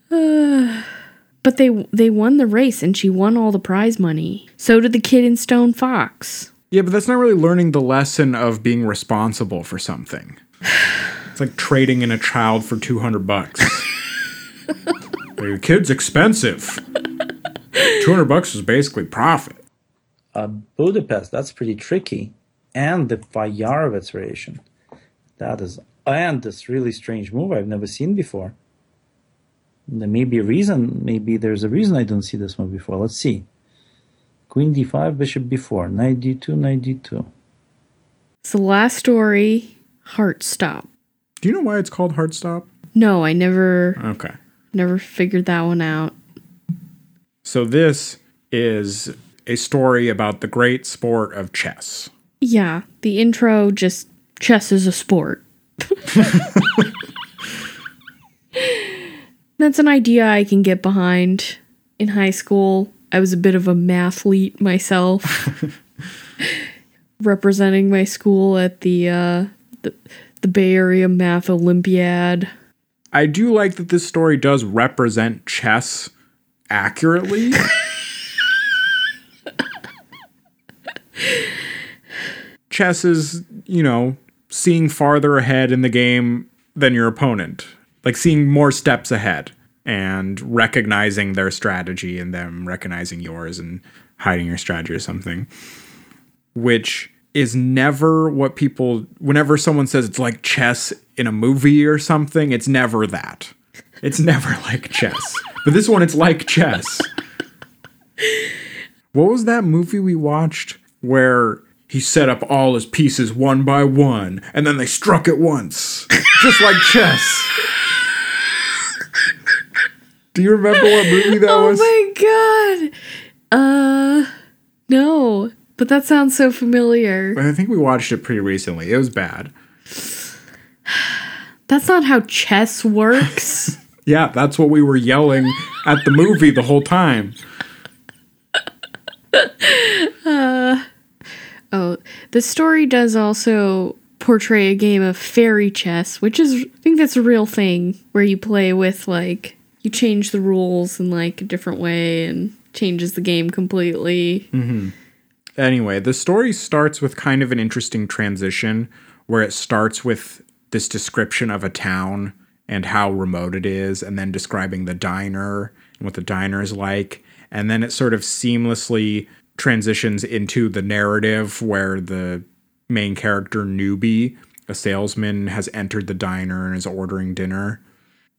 but they they won the race and she won all the prize money. So did the kid in Stone Fox. Yeah, but that's not really learning the lesson of being responsible for something. It's like trading in a child for 200 bucks. Your kid's expensive. 200 bucks is basically profit. uh, Budapest, that's pretty tricky. And the Fajarowicz variation. That is, and this really strange move I've never seen before. There may be a reason, maybe there's a reason I don't see this move before. Let's see. Queen d5, bishop b4, knight d2, knight d2. So the last story, Heart Stop. Do you know why it's called Heartstop? No, I never Okay. never figured that one out. So this is a story about the great sport of chess. Yeah, the intro just chess is a sport. That's an idea I can get behind. In high school, I was a bit of a mathlete myself, representing my school at the uh, the, the Bay Area Math Olympiad. I do like that this story does represent chess accurately. chess is, you know, seeing farther ahead in the game than your opponent, like seeing more steps ahead and recognizing their strategy and them recognizing yours and hiding your strategy or something, which is never what people, whenever someone says it's like chess in a movie or something, it's never that. It's never like chess. But this one, it's like chess. What was that movie we watched where he set up all his pieces one by one and then they struck at once? Just like chess. Do you remember what movie that Oh was? Oh my god! Uh, no, but that sounds so familiar. I think we watched it pretty recently. It was bad. That's not how chess works. Yeah, that's what we were yelling at the movie the whole time. Uh, oh, the story does also portray a game of fairy chess, which is I think that's a real thing where you play with like you change the rules in like a different way and changes the game completely. Mm-hmm. Anyway, the story starts with kind of an interesting transition where it starts with this description of a town and how remote it is, and then describing the diner and what the diner is like. And then it sort of seamlessly transitions into the narrative where the main character, Newbie, a salesman, has entered the diner and is ordering dinner.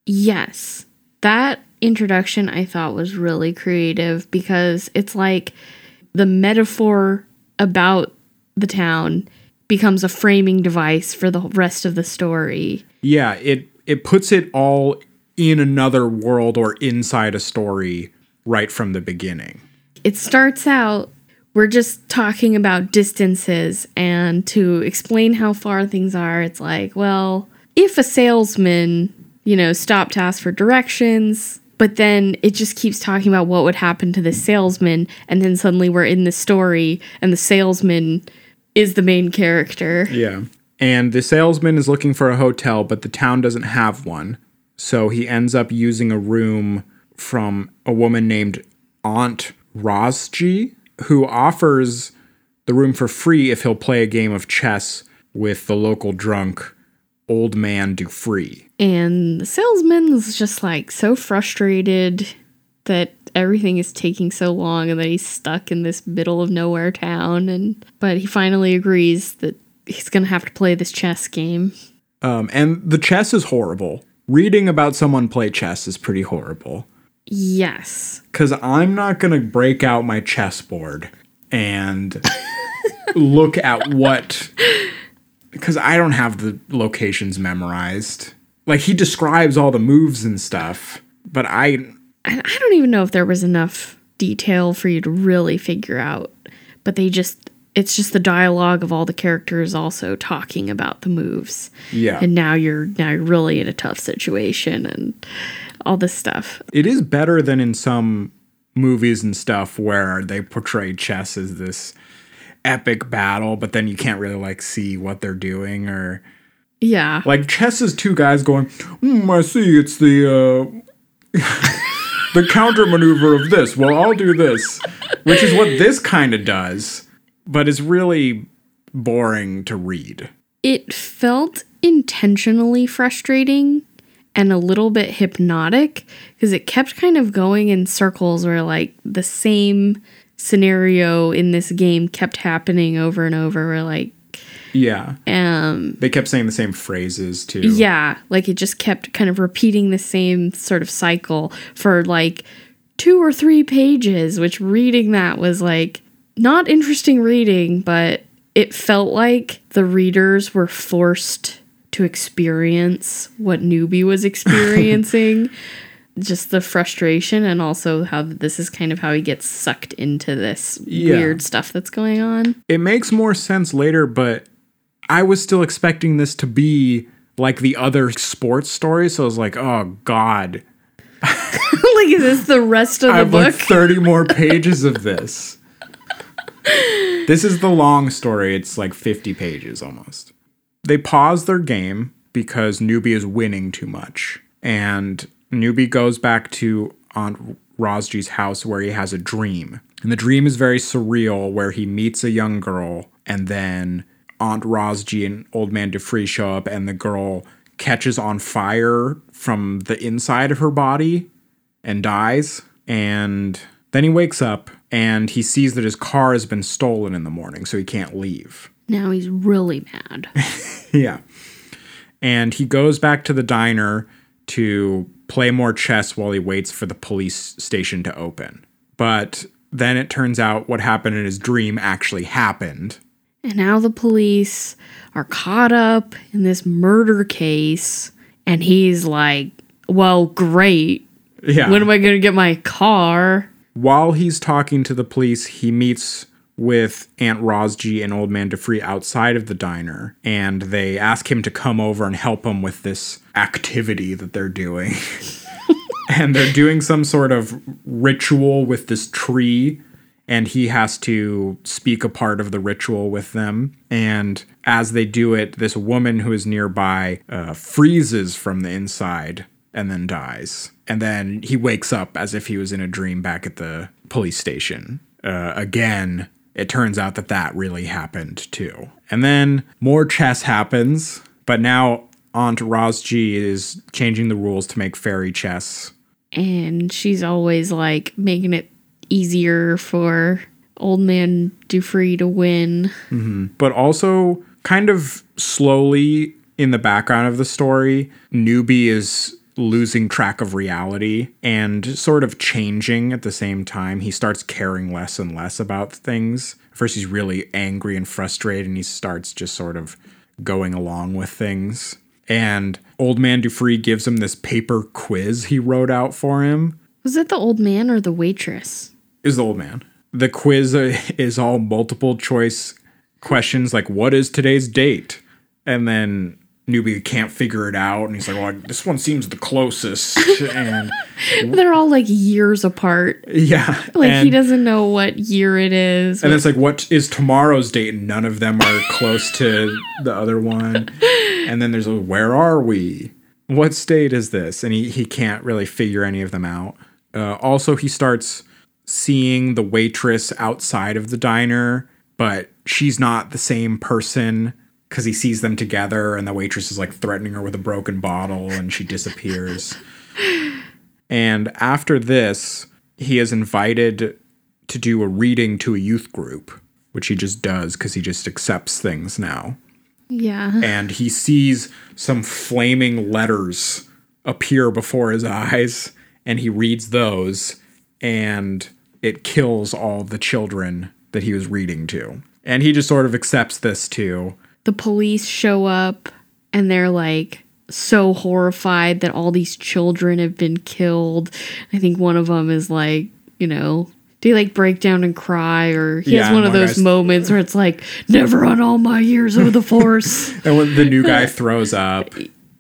Yes. That introduction I thought was really creative because it's like the metaphor about the town becomes a framing device for the rest of the story. Yeah, it it puts it all in another world or inside a story right from the beginning. It starts out we're just talking about distances and to explain how far things are it's like well if a salesman you know stopped to ask for directions but then it just keeps talking about what would happen to the salesman and then suddenly we're in the story and the salesman is the main character Yeah. And the salesman is looking for a hotel, but the town doesn't have one. So he ends up using a room from a woman named Aunt Rosji, who offers the room for free if he'll play a game of chess with the local drunk, Old Man Dufree. and the salesman is just like so frustrated that everything is taking so long and that he's stuck in this middle of nowhere town and but he finally agrees that he's gonna have to play this chess game Um, and the chess is horrible. Reading about someone play chess is pretty horrible. yes because I'm not going to break out my chessboard and look at what, because I don't have the locations memorized. Like he describes all the moves and stuff, but I, i don't even know if there was enough detail for you to really figure out but they just it's just the dialogue of all the characters also talking about the moves. Yeah, and now you're now you're really in a tough situation and all this stuff. It is better than in some movies and stuff where they portray chess as this epic battle, but then you can't really like see what they're doing or. yeah Like chess is two guys going, mm, I see it's the uh the counter maneuver of this. Well, I'll do this. Which is what this kind of does, but it's really boring to read. it felt intentionally frustrating and a little bit hypnotic because it kept kind of going in circles where like the same scenario in this game kept happening over and over where like Yeah. um They kept saying the same phrases too. yeah like it just kept kind of repeating the same sort of cycle for like two or three pages which reading that was like not interesting reading but it felt like the readers were forced to experience what newbie was experiencing just the frustration and also how this is kind of how he gets sucked into this Yeah. weird stuff that's going on It makes more sense later, but I was still expecting this to be like the other sports stories. So I was like, oh God. like is this the rest of I the like book 30 more pages of this. this is the long story. It's like 50 pages almost. They pause their game because Newbie is winning too much. And Newbie goes back to Aunt Rosji's house where he has a dream. And the dream is very surreal where he meets a young girl and then Aunt Rosji and Old Man Defree show up and the girl catches on fire from the inside of her body and dies. And then he wakes up and he sees that his car has been stolen in the morning, so he can't leave. now he's really mad Yeah. And he goes back to the diner to play more chess while he waits for the police station to open. But then it turns out what happened in his dream actually happened. And now the police are caught up in this murder case. And he's like, well, great. Yeah. When am I going to get my car? While he's talking to the police, he meets with Aunt Rosji and Old Man Defree outside of the diner, and they ask him to come over and help them with this activity that they're doing. and they're doing some sort of ritual with this tree, and he has to speak a part of the ritual with them. And as they do it, this woman who is nearby uh, freezes from the inside and then dies. And then he wakes up as if he was in a dream back at the police station. Uh, again, it turns out that that really happened too. And then more chess happens, but now Aunt Rosji is changing the rules to make fairy chess. And she's always like making it easier for old man Dufree to win. Mm-hmm. But also, kind of slowly in the background of the story, Newbie is losing track of reality and sort of changing at the same time. He starts caring less and less about things. First, he's really angry and frustrated, and he starts just sort of going along with things. And Old Man Dufree gives him this paper quiz he wrote out for him. Was it the old man or the waitress? Is the old man. the quiz uh, is all multiple choice questions like what is today's date and then newbie can't figure it out and he's like well this one seems the closest. And They're all like years apart. yeah Like he doesn't know what year it is. and it's like what is tomorrow's date? And none of them are close to the other one. And then there's a where are we? What state is this? And he, he can't really figure any of them out. Uh, also he starts seeing the waitress outside of the diner but she's not the same person because he sees them together and the waitress is like threatening her with a broken bottle and she disappears. And after this he is invited to do a reading to a youth group which he just does because he just accepts things now. Yeah. and he sees some flaming letters appear before his eyes and he reads those and it kills all the children that he was reading to. And he just sort of accepts this too The police show up and they're like so horrified that all these children have been killed. I think one of them is like, you know, do you like break down and cry or he Yeah, has one of those moments where it's like never on all my years of the force. And when the new guy throws up.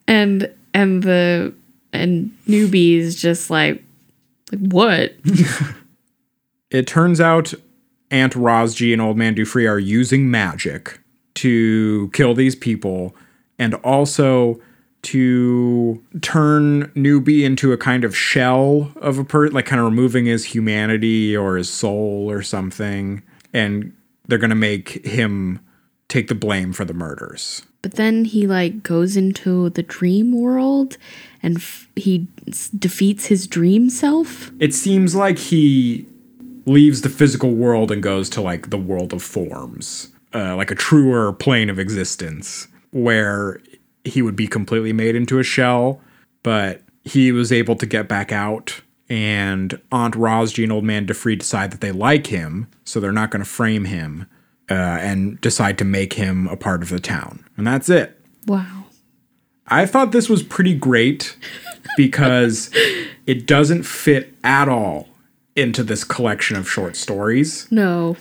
And and the and newbies just like like what? It turns out aunt rosji and old man dufree are using magic to kill these people and also to turn newbie into a kind of shell of a person like kind of removing his humanity or his soul or something. And they're going to make him take the blame for the murders. But then he like goes into the dream world and f- he s- defeats his dream self? It seems like he leaves the physical world and goes to like the world of forms, uh, like a truer plane of existence where he would be completely made into a shell, but he was able to get back out. And Aunt Rosji and Old Man DeFree decide that they like him, so they're not going to frame him uh, and decide to make him a part of the town. And that's it. wow I thought this was pretty great because it doesn't fit at all into this collection of short stories. no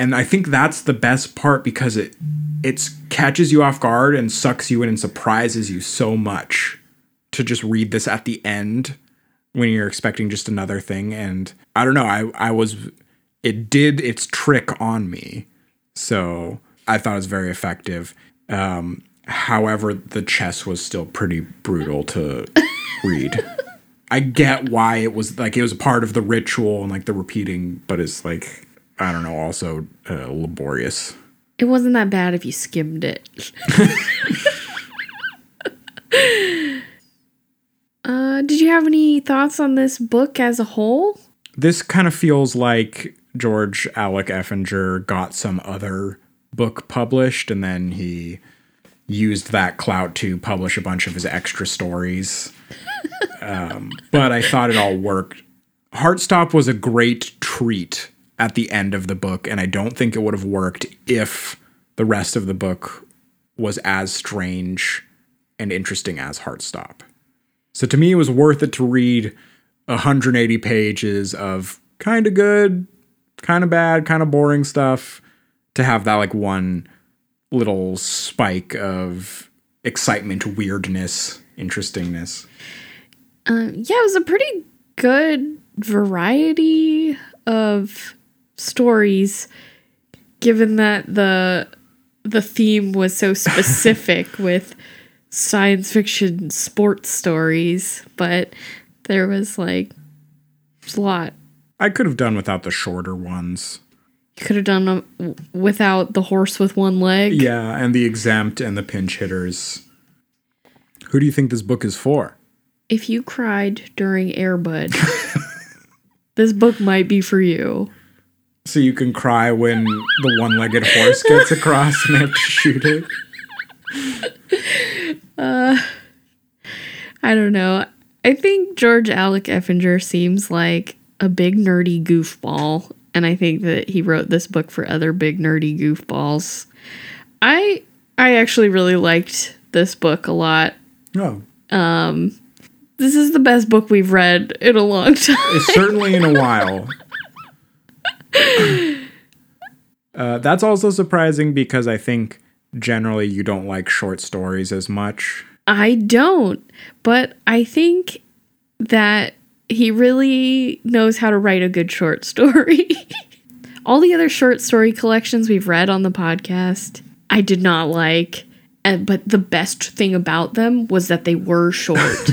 And I think that's the best part because it it catches you off guard and sucks you in and surprises you so much to just read this at the end when you're expecting just another thing and I don't know, I I was it did its trick on me. So, I thought it was very effective. Um however, the chess was still pretty brutal to read. I get why it was like it was a part of the ritual and like the repeating, but it's like I don't know, also uh, laborious. It wasn't that bad if you skimmed it. uh, did you have any thoughts on this book as a whole? This kind of feels like George Alec Effinger got some other book published and then he used that clout to publish a bunch of his extra stories. um, but I thought it all worked. Heartstop was a great treat at the end of the book, and I don't think it would have worked if the rest of the book was as strange and interesting as Heartstop. So to me, it was worth it to read 180 pages of kind of good, kind of bad, kind of boring stuff to have that like one little spike of excitement, weirdness, interestingness. Uh, yeah, it was a pretty good variety of stories, given that the the theme was so specific with science fiction sports stories. But there was like a lot. I could have done without the shorter ones. You could have done uh, them without the horse with one leg. Yeah, and the exempt and the pinch hitters. Who do you think this book is for? If you cried during Air Bud, this book might be for you. So you can cry when the one legged horse gets across and they have to shoot it? Uh, I don't know. I think George Alec Effinger seems like a big nerdy goofball, and I think that he wrote this book for other big nerdy goofballs. I I actually really liked this book a lot. No. This is the best book we've read in a long time. It's certainly in a while. uh, that's also surprising because I think generally you don't like short stories as much. I don't, but I think that he really knows how to write a good short story. All the other short story collections we've read on the podcast, I did not like. But the best thing about them was that they were short.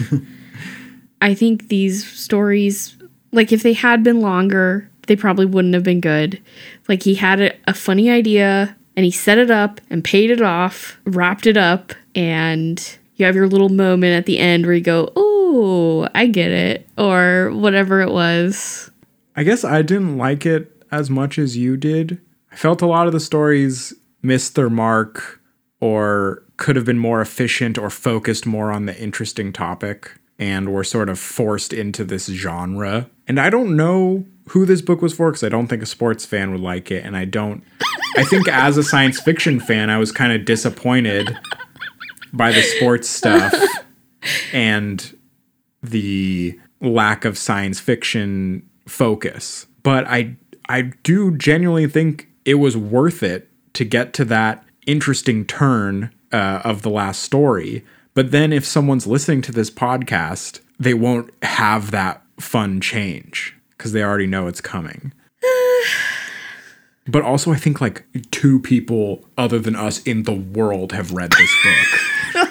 I think these stories, like if they had been longer, they probably wouldn't have been good. Like he had a, a funny idea and he set it up and paid it off, wrapped it up, and you have your little moment at the end where you go, "Oh, I get it," or whatever it was. I guess I didn't like it as much as you did. I felt a lot of the stories missed their mark or could have been more efficient or focused more on the interesting topic and were sort of forced into this genre. And I don't know who this book was for because I don't think a sports fan would like it. And I don't, I think as a science fiction fan, I was kind of disappointed by the sports stuff and the lack of science fiction focus. But I I do genuinely think it was worth it to get to that interesting turn uh, of the last story. But then if someone's listening to this podcast, they won't have that fun change because they already know it's coming. but also, I think like two people other than us in the world have read this book.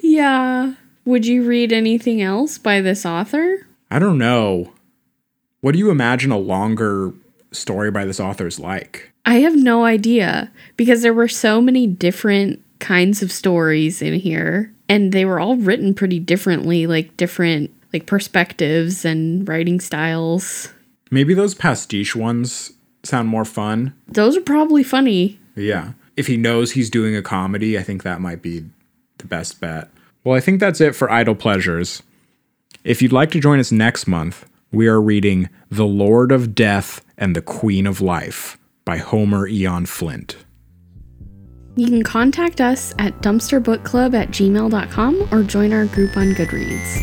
Yeah. Would you read anything else by this author? I don't know. What do you imagine a longer story by this author is like? I have no idea because there were so many different kinds of stories in here and they were all written pretty differently, like different like perspectives and writing styles. Maybe those pastiche ones sound more fun. Those are probably funny. Yeah. If he knows he's doing a comedy, I think that might be the best bet. Well, I think that's it for Idle Pleasures. If you'd like to join us next month, we are reading The Lord of Death and the Queen of Life by Homer Eon Flint. You can contact us at dumpsterbookclub at gmail.com or join our group on Goodreads.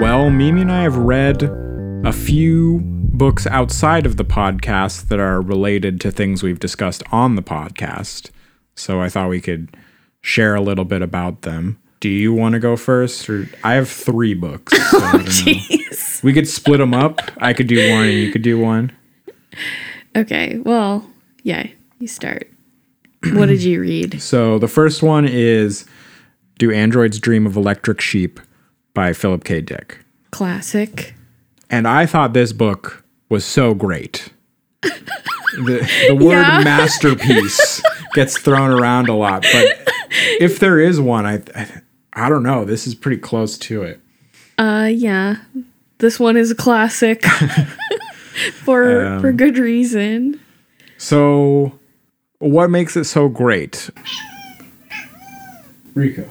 Well, Mimi and I have read a few books outside of the podcast that are related to things we've discussed on the podcast. So I thought we could share a little bit about them. Do you want to go first? Or I have three books. so oh, know. We could split them up. I could do one and you could do one. Okay, well, yeah, you start. What did you read? So the first one is Do Androids Dream of Electric Sheep by Philip K. Dick. Classic. And I thought this book was so great. the, the word Yeah. masterpiece gets thrown around a lot, but if there is one, I, I I don't know. This is pretty close to it. Uh, yeah, this one is a classic for Um, for good reason. So, what makes it so great? Rico.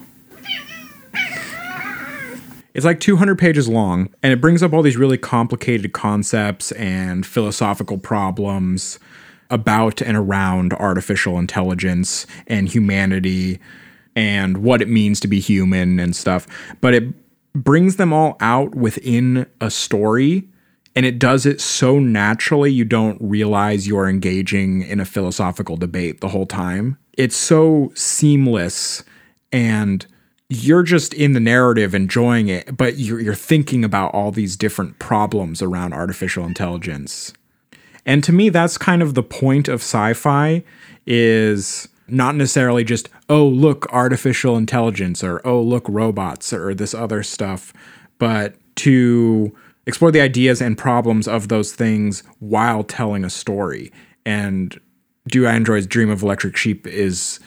It's like 200 pages long, and it brings up all these really complicated concepts and philosophical problems about and around artificial intelligence and humanity and what it means to be human and stuff. But it brings them all out within a story and it does it so naturally you don't realize you're engaging in a philosophical debate the whole time. It's so seamless and you're just in the narrative enjoying it, but you're, you're thinking about all these different problems around artificial intelligence. And to me, that's kind of the point of sci-fi is not necessarily just, oh, look, artificial intelligence or oh, look, robots or this other stuff, but to explore the ideas and problems of those things while telling a story. And Do Androids Dream of Electric Sheep is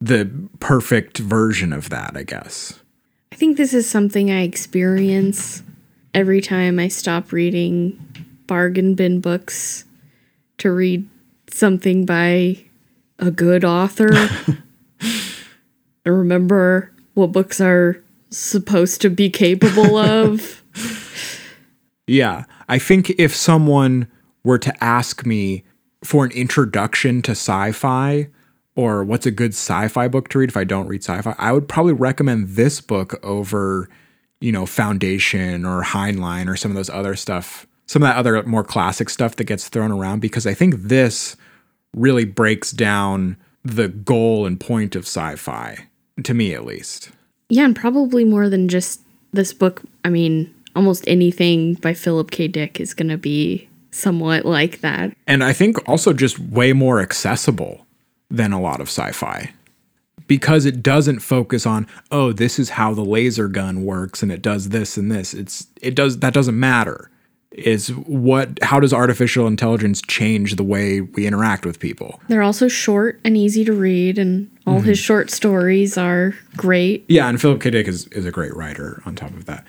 the perfect version of that, I guess. I think this is something I experience every time I stop reading bargain bin books to read something by a good author. I remember what books are supposed to be capable of. Yeah. I think if someone were to ask me for an introduction to sci fi or what's a good sci fi book to read if I don't read sci fi, I would probably recommend this book over, you know, Foundation or Heinlein or some of those other stuff, some of that other more classic stuff that gets thrown around because I think this really breaks down the goal and point of sci fi, to me at least. Yeah, and probably more than just this book. I mean, almost anything by Philip K. Dick is going to be somewhat like that. and I think also just way more accessible than a lot of sci-fi. Because it doesn't focus on oh this is how the laser gun works and it does this and this. It's it does that doesn't matter. Is what how does artificial intelligence change the way we interact with people? They're also short and easy to read, and all his mm-hmm. short stories are great. yeah and philip k. Dick is, is a great writer on top of that.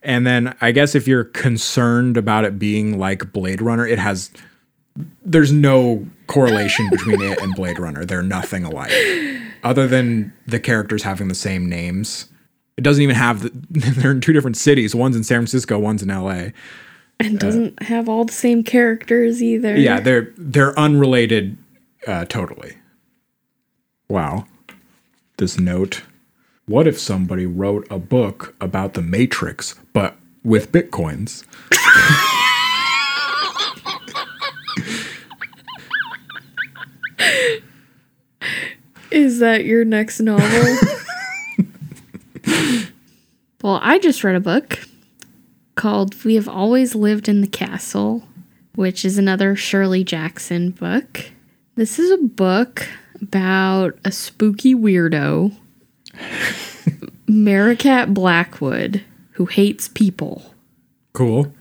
And then i guess if you're concerned about it being like blade runner it has there's no correlation between it and blade runner. They're nothing alike. Other than the characters having the same names. It doesn't even have the, they're in two different cities. One's in san francisco one's in la And doesn't have all the same characters either. yeah they're they're unrelated uh, totally. Wow. This note. What if somebody wrote a book about the matrix but with bitcoins Is that your next novel? well, I just read a book called We Have Always Lived in the Castle, which is another Shirley Jackson book. This is a book about a spooky weirdo, Merricat Blackwood, who hates people. cool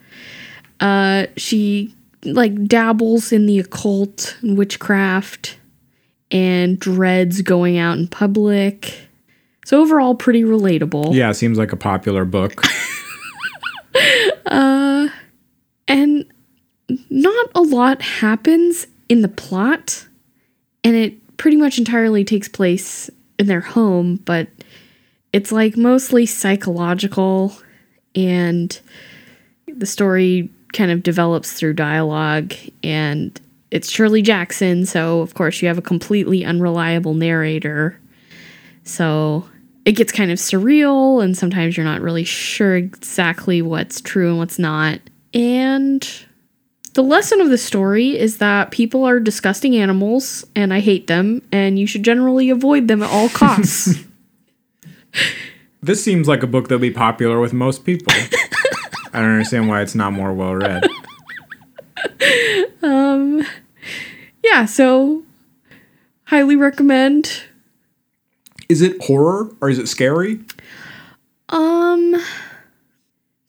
uh, she like dabbles in the occult and witchcraft and dreads going out in public. So overall pretty relatable. yeah seems like a popular book uh, And not a lot happens in the plot and it pretty much entirely takes place in their home, but it's like mostly psychological and the story kind of develops through dialogue and it's Shirley Jackson, so of course you have a completely unreliable narrator. So it gets kind of surreal and sometimes you're not really sure exactly what's true and what's not. And the lesson of the story is that people are disgusting animals and I hate them and you should generally avoid them at all costs. This seems like a book that would be popular with most people. I don't understand why it's not more well read. Um, yeah, so highly recommend. Is it horror or is it scary? Um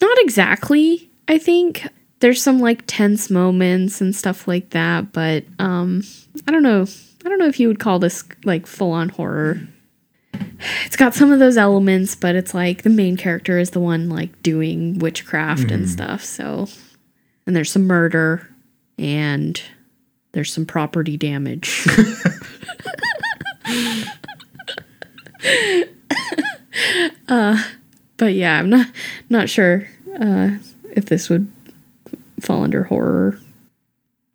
not exactly. I think there's some like tense moments and stuff like that, but um I don't know. I don't know if you would call this like full on horror. It's got some of those elements, but it's like the main character is the one like doing witchcraft and stuff. So and there's some murder and there's some property damage. but yeah, I'm not not sure uh, if this would fall under horror.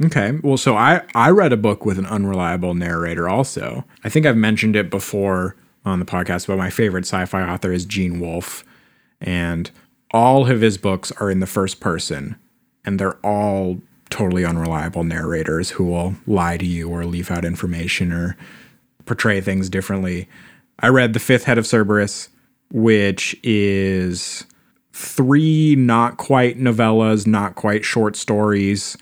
Okay. Well, so I I read a book with an unreliable narrator also. I think I've mentioned it before on the podcast, but my favorite sci-fi author is Gene Wolfe, and all of his books are in the first person, and they're all totally unreliable narrators who will lie to you or leave out information or portray things differently. I read The Fifth Head of Cerberus, which is three not quite novellas, not quite short stories,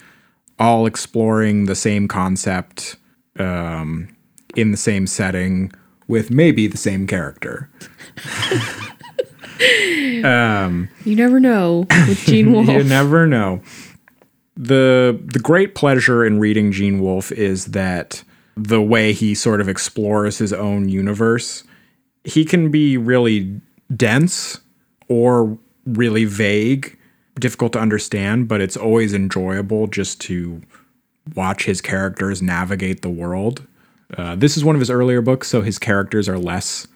all exploring the same concept um, in the same setting with maybe the same character. You never know with Gene Wolfe. You never know. The the great pleasure in reading Gene Wolfe is that the way he sort of explores his own universe, he can be really dense or really vague, difficult to understand, but it's always enjoyable just to watch his characters navigate the world. Uh, this is one of his earlier books, so his characters are less,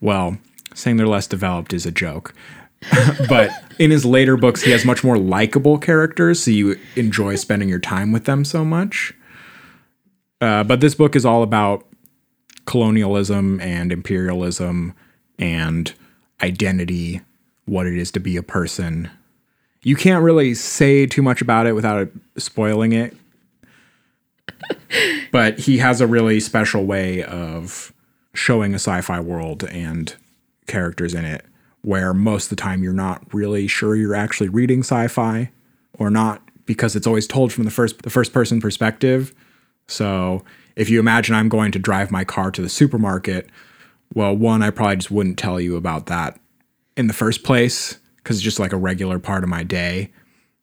well, saying they're less developed is a joke. but in his later books, he has much more likable characters, so you enjoy spending your time with them so much. Uh, but this book is all about colonialism and imperialism and identity, what it is to be a person. You can't really say too much about it without spoiling it. but he has a really special way of showing a sci-fi world and characters in it where most of the time you're not really sure you're actually reading sci-fi or not because it's always told from the first the first person perspective. So if you imagine I'm going to drive my car to the supermarket, well, one, I probably just wouldn't tell you about that in the first place because it's just like a regular part of my day.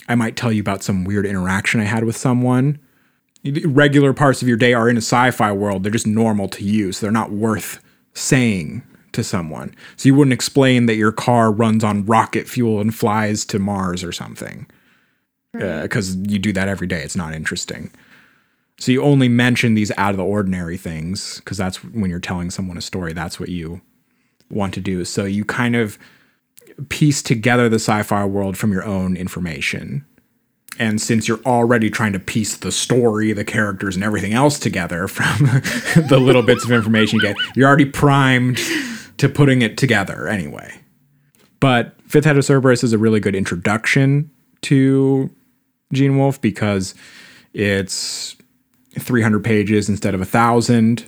I might tell you about some weird interaction I had with someone. Regular parts of your day are in a sci fi world. They're just normal to you. So they're not worth saying to someone. So you wouldn't explain that your car runs on rocket fuel and flies to Mars or something. Because uh, you do that every day. It's not interesting. So you only mention these out of the ordinary things because that's when you're telling someone a story. That's what you want to do. So you kind of piece together the sci-fi world from your own information. And since you're already trying to piece the story, the characters, and everything else together from the little bits of information you get, you're already primed to putting it together anyway. But Fifth Head of Cerberus is a really good introduction to Gene Wolfe because it's 300 pages instead of a thousand.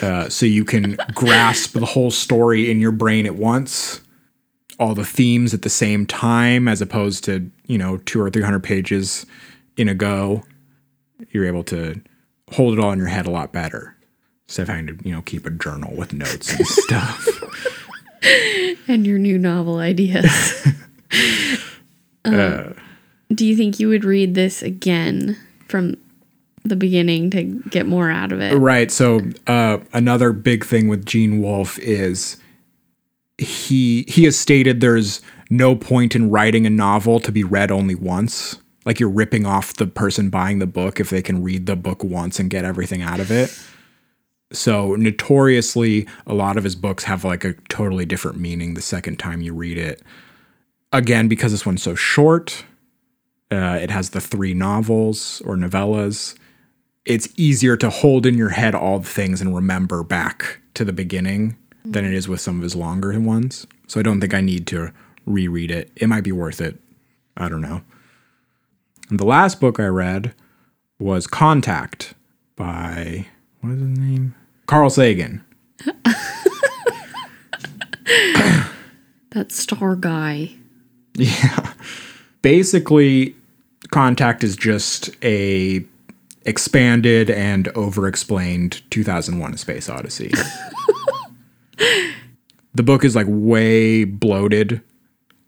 Uh, so you can grasp the whole story in your brain at once, all the themes at the same time, as opposed to, you know, two or 300 pages in a go. You're able to hold it all in your head a lot better instead of having to, you know, keep a journal with notes and stuff. And your new novel ideas. Um, do you think you would read this again from the beginning to get more out of it? Right. So uh, another big thing with Gene Wolfe is he he has stated there's no point in writing a novel to be read only once. Like you're ripping off the person buying the book if they can read the book once and get everything out of it. So notoriously, a lot of his books have like a totally different meaning the second time you read it. Again, because this one's so short, uh, it has the three novels or novellas it's easier to hold in your head all the things and remember back to the beginning than it is with some of his longer ones. So I don't think I need to reread it. It might be worth it. I don't know. And the last book I read was Contact by what is his name? Carl Sagan. That star guy. Yeah. Basically, Contact is just a expanded and over-explained 2001: A Space Odyssey. the book is like way bloated.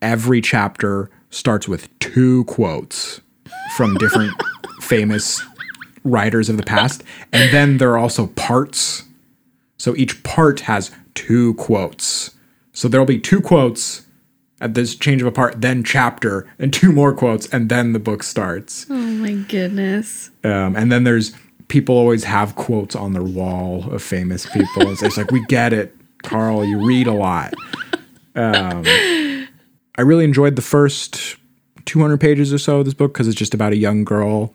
Every chapter starts with two quotes from different famous writers of the past, and then there are also parts. So each part has two quotes. So there'll be two quotes at this change of a part, then chapter, and two more quotes, and then the book starts. Oh my goodness. Um, and then there's people always have quotes on their wall of famous people. It's just like, we get it, Carl, you read a lot. Um, I really enjoyed the first 200 pages or so of this book because it's just about a young girl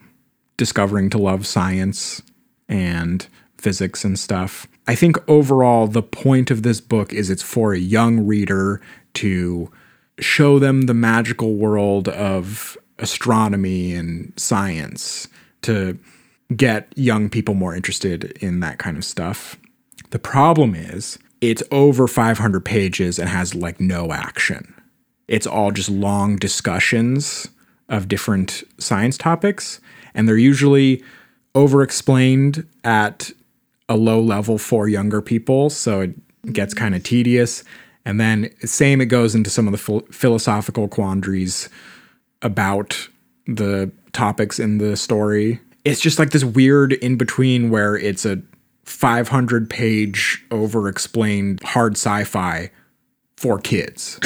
discovering to love science and physics and stuff. I think overall, the point of this book is it's for a young reader to show them the magical world of astronomy and science to get young people more interested in that kind of stuff. The problem is it's over 500 pages and has like no action. It's all just long discussions of different science topics, and they're usually over explained at a low level for younger people, so it gets kind of tedious. And then, same, it goes into some of the phil- philosophical quandaries about the topics in the story. It's just like this weird in between where it's a 500 page over explained hard sci fi for kids.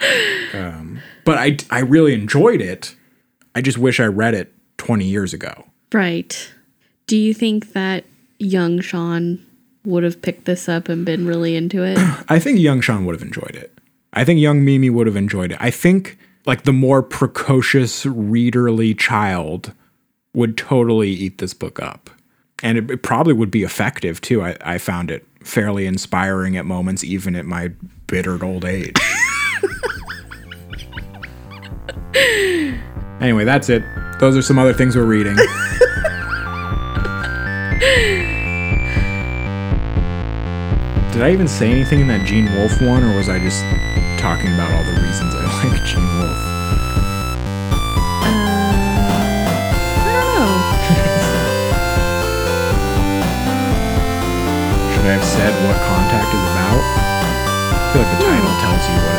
um, but I, I really enjoyed it. I just wish I read it 20 years ago. Right. Do you think that young Sean would have picked this up and been really into it? I think young Sean would have enjoyed it. I think young Mimi would have enjoyed it. I think like the more precocious readerly child would totally eat this book up. And it, it probably would be effective too. I, I found it fairly inspiring at moments, even at my bittered old age. anyway, that's it. Those are some other things we're reading. Did I even say anything in that Gene Wolfe one, or was I just talking about all the reasons I like Gene Wolfe? Uh, I don't know. Should I have said what Contact is about? I feel like the hmm. title tells you